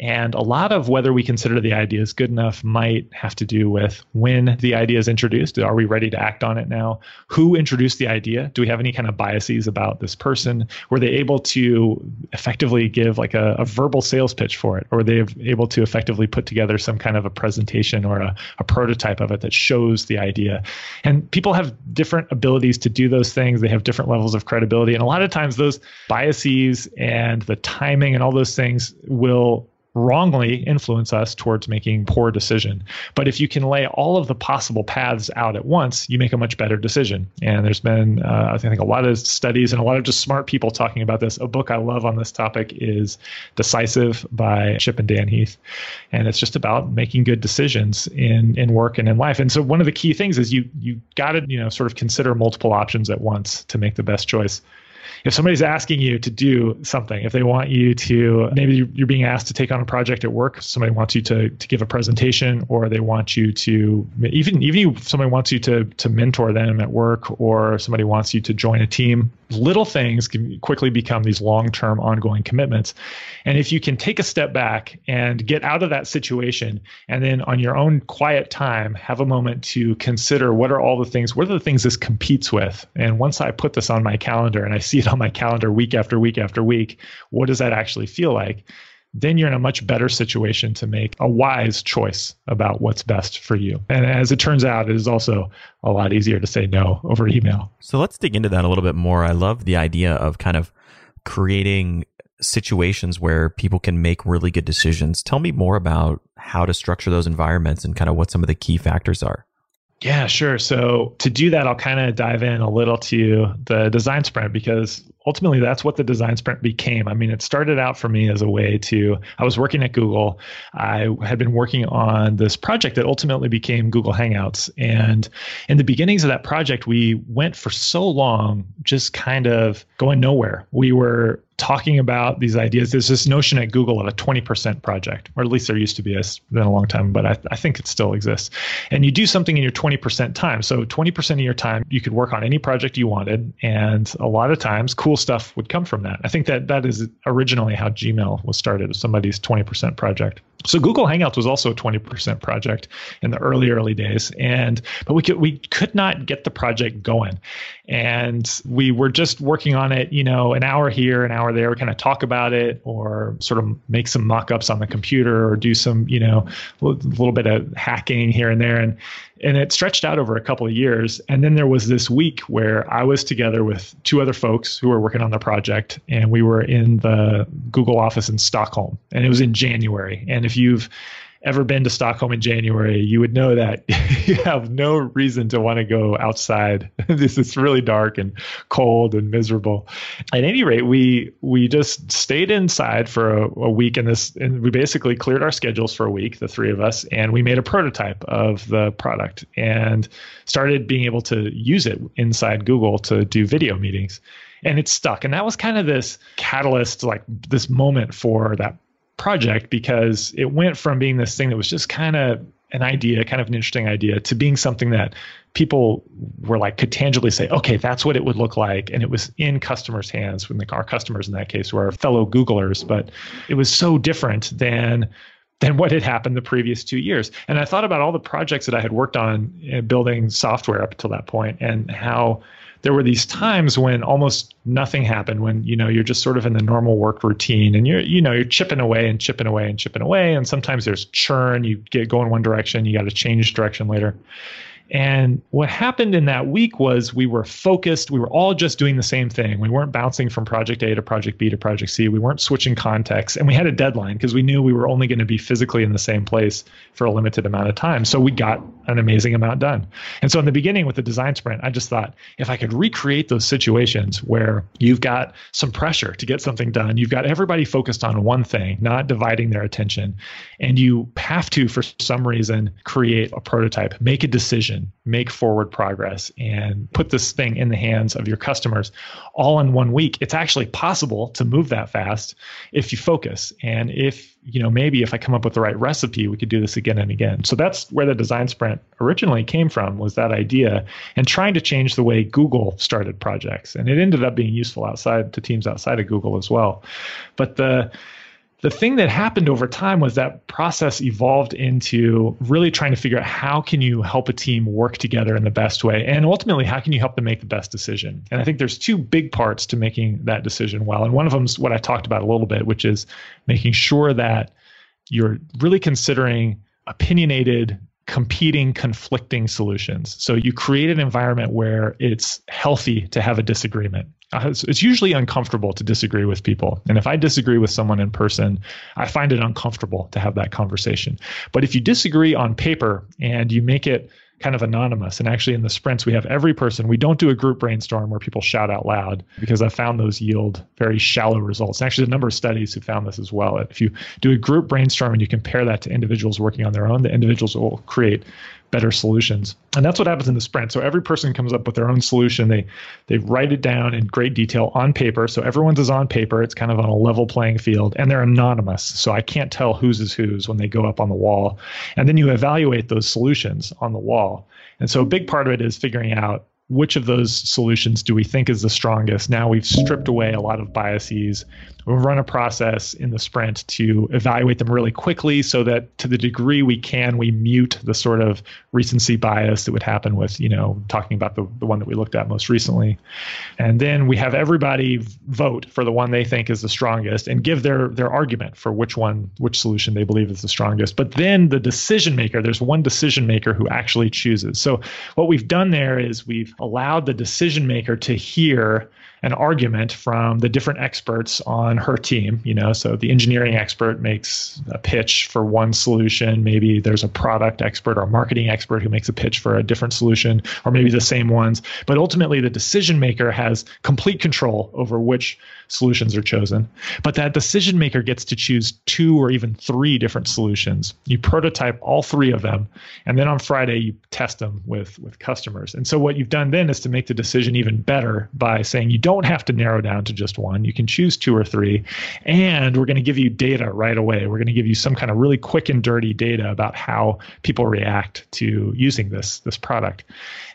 And a lot of whether we consider the idea is good enough might have to do with when the idea is introduced. Are we ready to act on it now? Who introduced the idea? Do we have any kind of biases about this person? Were they able to effectively give like a, a verbal sales pitch for it? Or were they able to effectively put together some kind of a presentation or a, a prototype of it that shows the idea? And people have different abilities to do those things. They have different levels of credibility. And a lot of times those biases and the timing and all those things will wrongly influence us towards making poor decision. But if you can lay all of the possible paths out at once, you make a much better decision. And there's been, uh, I think, a lot of studies and a lot of just smart people talking about this. A book I love on this topic is Decisive by Chip and Dan Heath, and it's just about making good decisions in in work and in life. And so one of the key things is you you got to you know sort of consider multiple options at once to make the best choice if somebody's asking you to do something, if they want you to, maybe you're being asked to take on a project at work, somebody wants you to, to give a presentation, or they want you to, even, even if somebody wants you to, to mentor them at work, or somebody wants you to join a team, little things can quickly become these long term ongoing commitments. And if you can take a step back and get out of that situation, and then on your own quiet time, have a moment to consider what are all the things, what are the things this competes with? And once I put this on my calendar and I see it on my calendar week after week after week, what does that actually feel like? then you're in a much better situation to make a wise choice about what's best for you. And as it turns out, it is also a lot easier to say no over email. So let's dig into that a little bit more. I love the idea of kind of creating situations where people can make really good decisions. Tell me more about how to structure those environments and kind of what some of the key factors are. Yeah, sure. So to do that, I'll kind of dive in a little to the design sprint because ultimately that's what the design sprint became. I mean, it started out for me as a way to, I was working at Google. I had been working on this project that ultimately became Google Hangouts. And in the beginnings of that project, we went for so long just kind of going nowhere. We were talking about these ideas. There's this notion at Google of a 20% project, or at least there used to be. It's been a long time, but I, I think it still exists. And you do something in your 20% time. So 20% of your time, you could work on any project you wanted. And a lot of times, cool stuff would come from that. I think that that is originally how Gmail was started, somebody's 20% project. So Google Hangouts was also a 20% project in the early early days and but we could we could not get the project going. And we were just working on it, you know, an hour here, an hour there, kind of talk about it or sort of make some mock-ups on the computer or do some, you know, a little bit of hacking here and there and and it stretched out over a couple of years. And then there was this week where I was together with two other folks who were working on the project, and we were in the Google office in Stockholm, and it was in January. And if you've ever been to Stockholm in January, you would know that [laughs] you have no reason to want to go outside. [laughs] this is really dark and cold and miserable. At any rate, we we just stayed inside for a, a week, and this and we basically cleared our schedules for a week, the three of us, and we made a prototype of the product and started being able to use it inside Google to do video meetings and it stuck. And that was kind of this catalyst, like this moment for that project because it went from being this thing that was just kind of an idea, kind of an interesting idea, to being something that people were like could tangibly say, okay, that's what it would look like, and it was in customers' hands. When our customers in that case were fellow Googlers, but it was so different than than what had happened the previous two years. And I thought about all the projects that I had worked on uh, building software up until that point, and how there were these times when almost nothing happened when you know you're just sort of in the normal work routine and you're you know you're chipping away and chipping away and chipping away. And sometimes there's churn. You get go in one direction you got to change direction later And what happened in that week was we were focused. We were all just doing the same thing. We weren't bouncing from project A to project B to project C. We weren't switching contexts. And we had a deadline because we knew we were only going to be physically in the same place for a limited amount of time. So we got an amazing amount done. And so in the beginning with the design sprint, I just thought if I could recreate those situations where you've got some pressure to get something done, you've got everybody focused on one thing, not dividing their attention, and you have to, for some reason, create a prototype, make a decision make forward progress, and put this thing in the hands of your customers all in one week. It's actually possible to move that fast if you focus. And if, you know, maybe if I come up with the right recipe, we could do this again and again. So that's where the design sprint originally came from was that idea and trying to change the way Google started projects. And it ended up being useful outside to teams outside of Google as well. But the the thing that happened over time was that process evolved into really trying to figure out how can you help a team work together in the best way and ultimately how can you help them make the best decision and i think there's two big parts to making that decision well and one of them is what i talked about a little bit which is making sure that you're really considering opinionated competing, conflicting solutions. So you create an environment where it's healthy to have a disagreement. Uh, it's, it's, usually uncomfortable to disagree with people. And if I disagree with someone in person, I find it uncomfortable to have that conversation. But if you disagree on paper and you make it kind of anonymous. And actually, in the sprints, we have every person. We don't do a group brainstorm where people shout out loud because I found those yield very shallow results. And Actually, a number of studies have found this as well. If you do a group brainstorm and you compare that to individuals working on their own, the individuals will create better solutions. And that's what happens in the sprint. So every person comes up with their own solution. They they write it down in great detail on paper. So everyone's is on paper. It's kind of on a level playing field and they're anonymous. So I can't tell whose is whose when they go up on the wall. And then you evaluate those solutions on the wall. And so a big part of it is figuring out which of those solutions do we think is the strongest? Now we've stripped away a lot of biases. We'll run a process in the sprint to evaluate them really quickly so that to the degree we can, we mute the sort of recency bias that would happen with, you know, talking about the, the one that we looked at most recently. And then we have everybody vote for the one they think is the strongest and give their their argument for which one, which solution they believe is the strongest. But then the decision maker, there's one decision maker who actually chooses. So what we've done there is we've allowed the decision maker to hear an argument from the different experts on her team you know so the engineering expert makes a pitch for one solution. Maybe there's a product expert or a marketing expert who makes a pitch for a different solution or maybe the same ones. But ultimately the decision maker has complete control over which solutions are chosen but that decision maker gets to choose two or even three different solutions you prototype all three of them and then on friday you test them with with customers and so what you've done then is to make the decision even better by saying you don't have to narrow down to just one. You can choose two or three. And we're going to give you data right away. We're going to give you some kind of really quick and dirty data about how people react to using this, this product.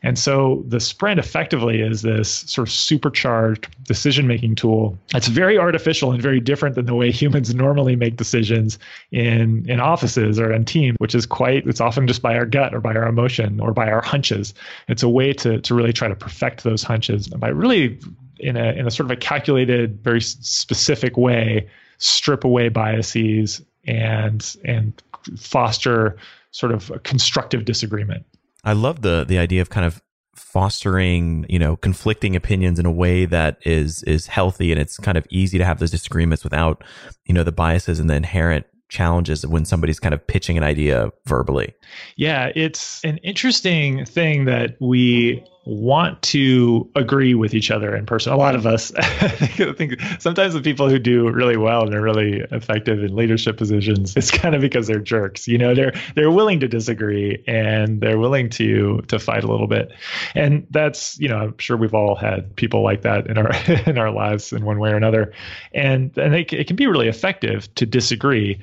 And so the sprint effectively is this sort of supercharged decision making tool. It's very artificial and very different than the way humans normally make decisions in, in offices or in teams, which is quite, it's often just by our gut or by our emotion or by our hunches. It's a way to, to really try to perfect those hunches by really in a in a sort of a calculated, very specific way, strip away biases and and foster sort of a constructive disagreement. I love the the idea of kind of fostering you know conflicting opinions in a way that is is healthy and it's kind of easy to have those disagreements without you know the biases and the inherent challenges when somebody's kind of pitching an idea verbally. Yeah it's an interesting thing that we want to agree with each other in person. A lot of us, [laughs] I think sometimes the people who do really well and are really effective in leadership positions, it's kind of because they're jerks. You know, they're they're willing to disagree and they're willing to to fight a little bit. And that's, you know, I'm sure we've all had people like that in our [laughs] in our lives in one way or another. And and it, it can be really effective to disagree.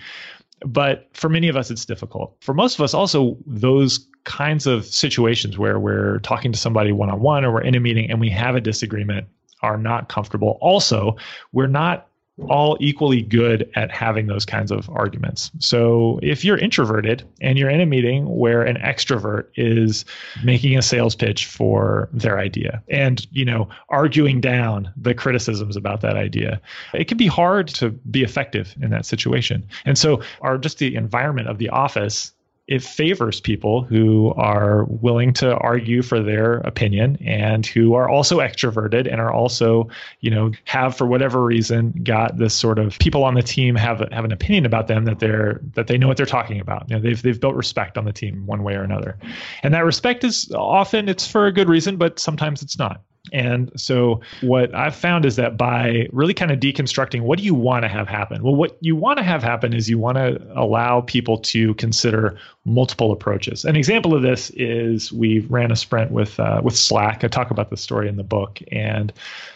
But for many of us, it's difficult. For most of us, also, those kinds of situations where we're talking to somebody one on one or we're in a meeting and we have a disagreement are not comfortable. Also, we're not all equally good at having those kinds of arguments. So if you're introverted and you're in a meeting where an extrovert is making a sales pitch for their idea and, you know, arguing down the criticisms about that idea, it can be hard to be effective in that situation. And so our just the environment of the office it favors people who are willing to argue for their opinion and who are also extroverted and are also, you know, have for whatever reason got this sort of people on the team have have an opinion about them that they're that they know what they're talking about. You know, they've they've built respect on the team one way or another, and that respect is often it's for a good reason, but sometimes it's not. And so, what I've found is that by really kind of deconstructing what do you want to have happen? Well, what you want to have happen is you want to allow people to consider multiple approaches. An example of this is we ran a sprint with uh, with Slack. I talk about the story in the book, and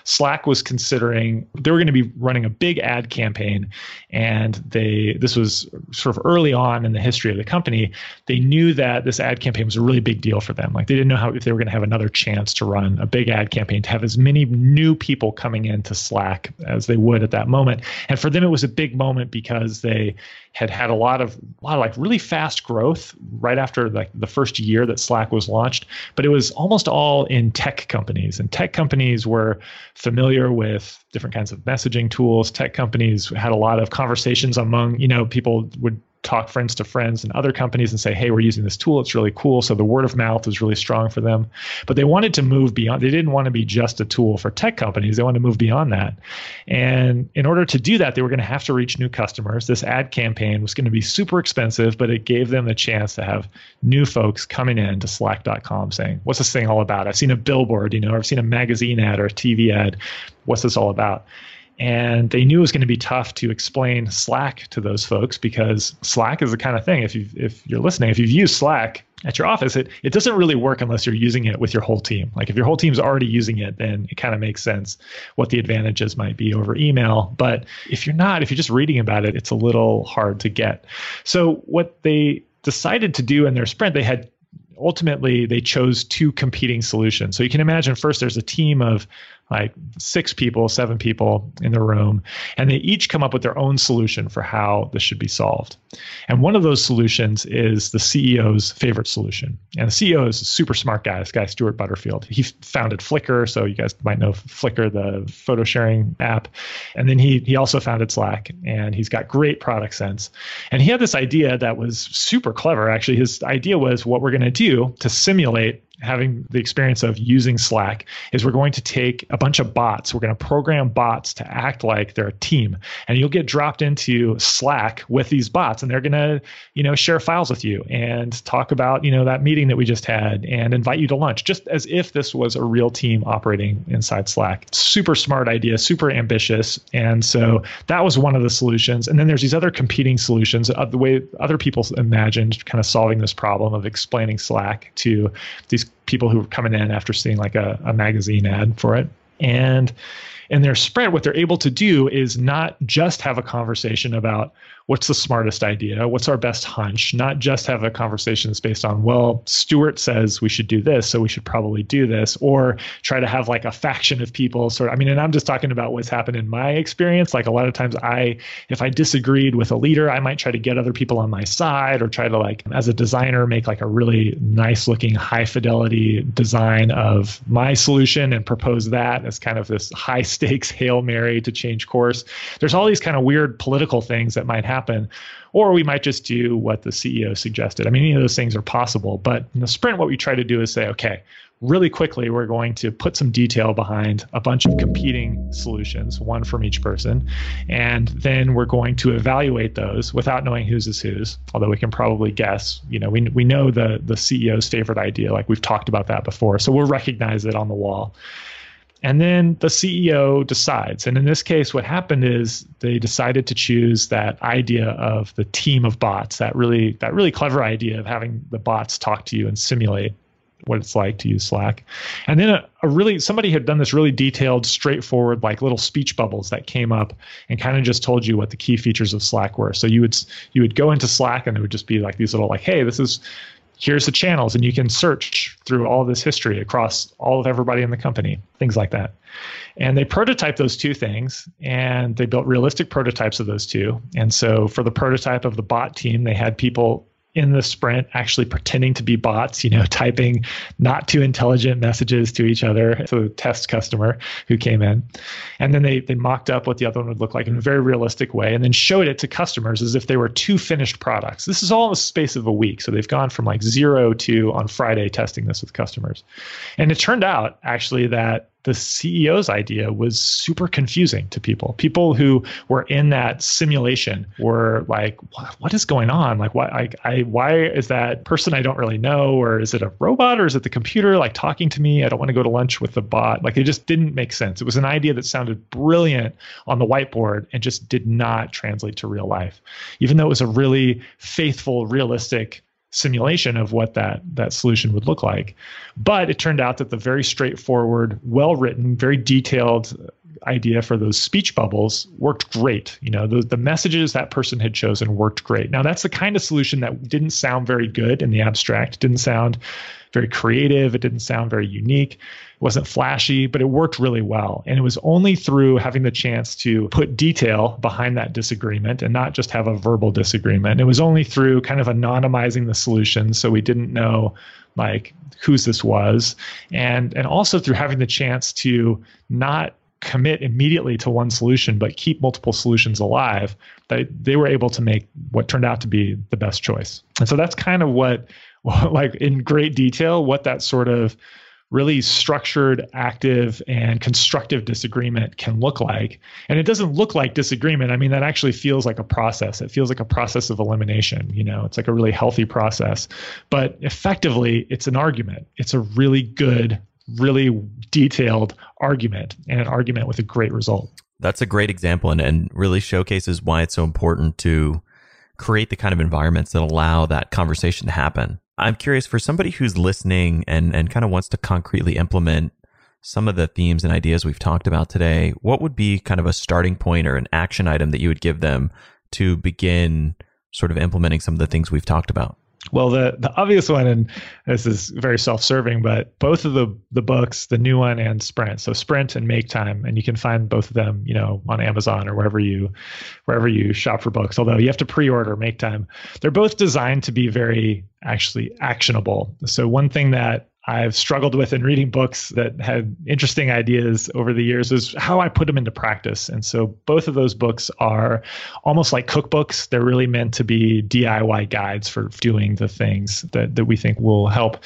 Slack was considering they were going to be running a big ad campaign, and they this was sort of early on in the history of the company. They knew that this ad campaign was a really big deal for them. Like they didn't know how if they were going to have another chance to run a big ad campaign to have as many new people coming into Slack as they would at that moment. And for them, it was a big moment because they had had a lot of a lot of like really fast growth right after like the first year that Slack was launched, but it was almost all in tech companies. And tech companies were familiar with different kinds of messaging tools. Tech companies had a lot of conversations among, you know, people would talk friends to friends and other companies and say, hey, we're using this tool. It's really cool. So the word of mouth was really strong for them. But they wanted to move beyond, they didn't want to be just a tool for tech companies. They wanted to move beyond that. And in order to do that, they were going to have to reach new customers. This ad campaign was going to be super expensive, but it gave them the chance to have new folks coming in to slack.com saying, what's this thing all about? I've seen a billboard, you know, I've seen a magazine ad or a TV ad. What's this all about? And they knew it was going to be tough to explain Slack to those folks because Slack is the kind of thing. If you if you're listening, if you've used Slack at your office, it it doesn't really work unless you're using it with your whole team. Like if your whole team's already using it, then it kind of makes sense what the advantages might be over email. But if you're not, if you're just reading about it, it's a little hard to get. So what they decided to do in their sprint, they had ultimately they chose two competing solutions. So you can imagine first there's a team of like six people, seven people in the room, and they each come up with their own solution for how this should be solved. And one of those solutions is the CEO's favorite solution. And the CEO is a super smart guy, this guy, Stewart Butterfield. He founded Flickr, so you guys might know Flickr, the photo sharing app. And then he, he also founded Slack, and he's got great product sense. And he had this idea that was super clever, actually. His idea was what we're going to do to simulate having the experience of using Slack is we're going to take a bunch of bots. We're going to program bots to act like they're a team, and you'll get dropped into Slack with these bots, and they're going to, you know, share files with you and talk about, you know, that meeting that we just had and invite you to lunch, just as if this was a real team operating inside Slack. Super smart idea, super ambitious, and so that was one of the solutions. And then there's these other competing solutions, uh, the way other people imagined kind of solving this problem of explaining Slack to these people who are coming in after seeing like a, a magazine ad for it. And in their sprint, what they're able to do is not just have a conversation about what's the smartest idea, what's our best hunch, not just have a conversation that's based on, well, Stewart says we should do this, so we should probably do this, or try to have like a faction of people sort of, I mean, and I'm just talking about what's happened in my experience. Like a lot of times I, if I disagreed with a leader, I might try to get other people on my side or try to like, as a designer, make like a really nice looking high fidelity design of my solution and propose that as kind of this high stakes [laughs] Hail Mary to change course. There's all these kind of weird political things that might happen. Or we might just do what the CEO suggested. I mean, any of those things are possible. But in the sprint, what we try to do is say, okay, really quickly, we're going to put some detail behind a bunch of competing solutions, one from each person. And then we're going to evaluate those without knowing whose is whose, although we can probably guess. You know, we, we know the, the CEO's favorite idea, like we've talked about that before. So we'll recognize it on the wall. And then the CEO decides. And in this case, what happened is they decided to choose that idea of the team of bots, that really that really clever idea of having the bots talk to you and simulate what it's like to use Slack. And then a, a, really somebody had done this really detailed, straightforward, like little speech bubbles that came up and kind of just told you what the key features of Slack were. So you would you would go into Slack and it would just be like these little like, hey, this is here's the channels and you can search through all this history across all of everybody in the company things like that. And they prototyped those two things and they built realistic prototypes of those two. And so for the prototype of the bot team they had people in the sprint actually pretending to be bots, you know, [laughs] typing not too intelligent messages to each other to the test customer who came in. And then they, they mocked up what the other one would look like in a very realistic way and then showed it to customers as if they were two finished products. This is all in the space of a week. So they've gone from like zero to on Friday testing this with customers. And it turned out actually that the CEO's idea was super confusing to people. People who were in that simulation were like, "What is going on? Like, why? I, I, why is that person I don't really know, or is it a robot, or is it the computer like talking to me? I don't want to go to lunch with the bot. Like, it just didn't make sense. It was an idea that sounded brilliant on the whiteboard and just did not translate to real life, even though it was a really faithful, realistic simulation of what that that solution would look like. But it turned out that the very straightforward, well written, very detailed idea for those speech bubbles worked great. You know, the, the messages that person had chosen worked great. Now that's the kind of solution that didn't sound very good in the abstract, didn't sound very creative, it didn't sound very unique. Wasn't flashy, but it worked really well. And it was only through having the chance to put detail behind that disagreement and not just have a verbal disagreement. It was only through kind of anonymizing the solution so we didn't know like whose this was and and also through having the chance to not commit immediately to one solution but keep multiple solutions alive they they were able to make what turned out to be the best choice and so that's kind of what [laughs] like in great detail what that sort of really structured, active, and constructive disagreement can look like. And it doesn't look like disagreement. I mean, that actually feels like a process. It feels like a process of elimination. You know, it's like a really healthy process. But effectively, it's an argument. It's a really good, really detailed argument and an argument with a great result. That's a great example and, and really showcases why it's so important to create the kind of environments that allow that conversation to happen. I'm curious for somebody who's listening and, and kind of wants to concretely implement some of the themes and ideas we've talked about today, what would be kind of a starting point or an action item that you would give them to begin sort of implementing some of the things we've talked about? Well, the the obvious one, and this is very self-serving, but both of the the books, the new one and Sprint, so Sprint and Make Time, and you can find both of them, you know, on Amazon or wherever you wherever you shop for books. Although you have to pre-order Make Time. They're both designed to be very actually actionable. So one thing that I've struggled with in reading books that had interesting ideas over the years is how I put them into practice. And so both of those books are almost like cookbooks. They're really meant to be DIY guides for doing the things that, that we think will help.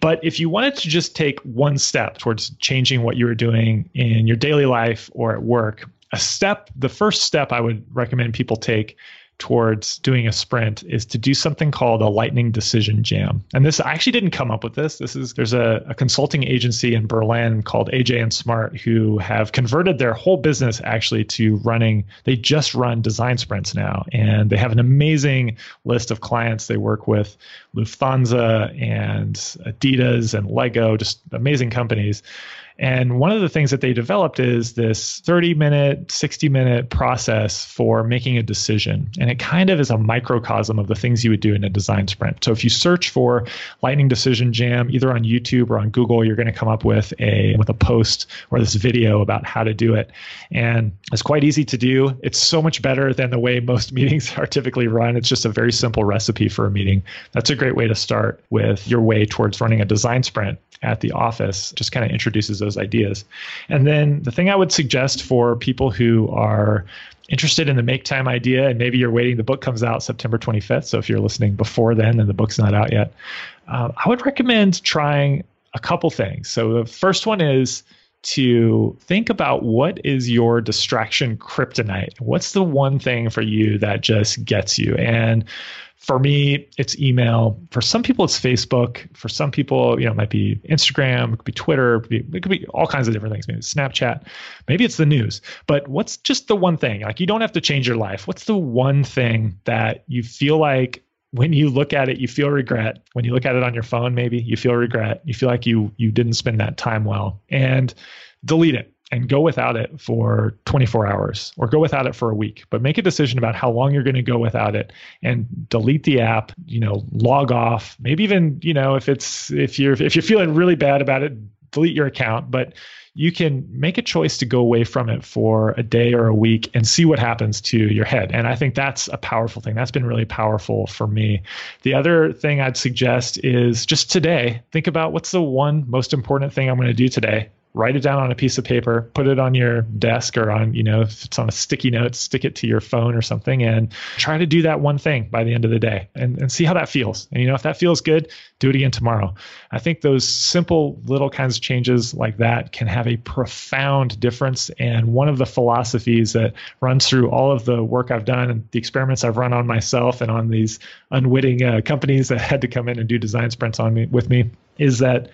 But if you wanted to just take one step towards changing what you were doing in your daily life or at work, a step, the first step I would recommend people take towards doing a sprint is to do something called a lightning decision jam. And this I actually didn't come up with this. This is there's a, a consulting agency in Berlin called AJ and Smart who have converted their whole business actually to running. They just run design sprints now, and they have an amazing list of clients they work with, Lufthansa and Adidas and Lego, just amazing companies. And one of the things that they developed is this 30 minute, 60 minute process for making a decision. And it kind of is a microcosm of the things you would do in a design sprint. So if you search for Lightning Decision Jam, either on YouTube or on Google, you're going to come up with a with a post or this video about how to do it. And it's quite easy to do. It's so much better than the way most [laughs] meetings are typically run. It's just a very simple recipe for a meeting. That's a great way to start with your way towards running a design sprint at the office. Just kind of introduces those ideas. And then the thing I would suggest for people who are interested in the make time idea and maybe you're waiting the book comes out september 25th so if you're listening before then and the book's not out yet uh, i would recommend trying a couple things so the first one is to think about what is your distraction kryptonite what's the one thing for you that just gets you and for me, it's email. For some people, it's Facebook. For some people, you know, it might be Instagram, it could be Twitter, it could be, it could be all kinds of different things. Maybe Snapchat, maybe it's the news. But what's just the one thing? Like, you don't have to change your life. What's the one thing that you feel like when you look at it, you feel regret. When you look at it on your phone, maybe you feel regret. You feel like you you didn't spend that time well, and delete it and go without it for 24 hours or go without it for a week but make a decision about how long you're going to go without it and delete the app you know log off maybe even you know if it's if you're if you're feeling really bad about it delete your account, but you can make a choice to go away from it for a day or a week and see what happens to your head. And I think that's a powerful thing. That's been really powerful for me. The other thing I'd suggest is just today, think about what's the one most important thing I'm going to do today write it down on a piece of paper, put it on your desk or on, you know, if it's on a sticky note, stick it to your phone or something and try to do that one thing by the end of the day and, and see how that feels. And, you know, if that feels good, do it again tomorrow. I think those simple little kinds of changes like that can have a profound difference. And one of the philosophies that runs through all of the work I've done and the experiments I've run on myself and on these unwitting uh, companies that had to come in and do design sprints on me with me is that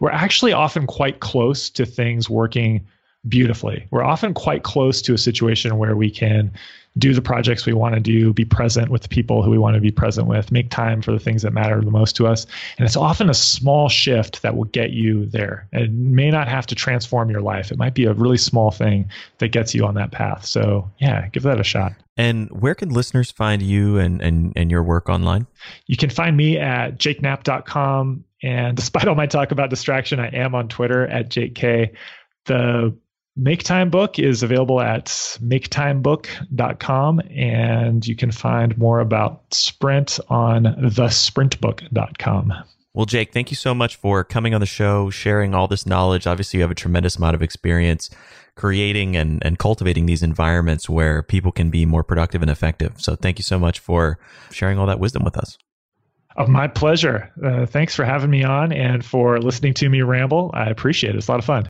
we're actually often quite close to things working beautifully. We're often quite close to a situation where we can do the projects we want to do, be present with the people who we want to be present with, make time for the things that matter the most to us. And it's often a small shift that will get you there. And it may not have to transform your life. It might be a really small thing that gets you on that path. So, yeah, give that a shot. And where can listeners find you and, and, and your work online? You can find me at jakeknapp.com. And [laughs] despite all my talk about distraction, I am on Twitter at Jake K. The Make Time book is available at maketimebook.com, and you can find more about Sprint on thesprintbook.com. Well, Jake, thank you so much for coming on the show, sharing all this knowledge. Obviously, you have a tremendous amount of experience creating and, and cultivating these environments where people can be more productive and effective. So, thank you so much for sharing all that wisdom with us. Of my pleasure. Uh, thanks for having me on and for listening to me ramble. I appreciate it. It's a lot of fun.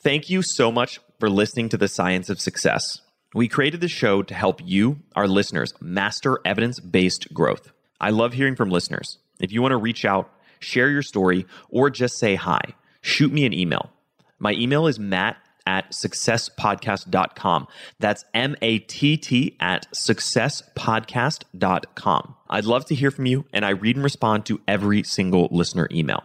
Thank you so much for listening to The Science of Success. We created this show to help you, our listeners, master evidence based growth. I love hearing from listeners. If you want to reach out, share your story, or just say hi, shoot me an email. My email is matt at successpodcast.com. That's M A T T at successpodcast.com. I'd love to hear from you, and I read and respond to every single listener email.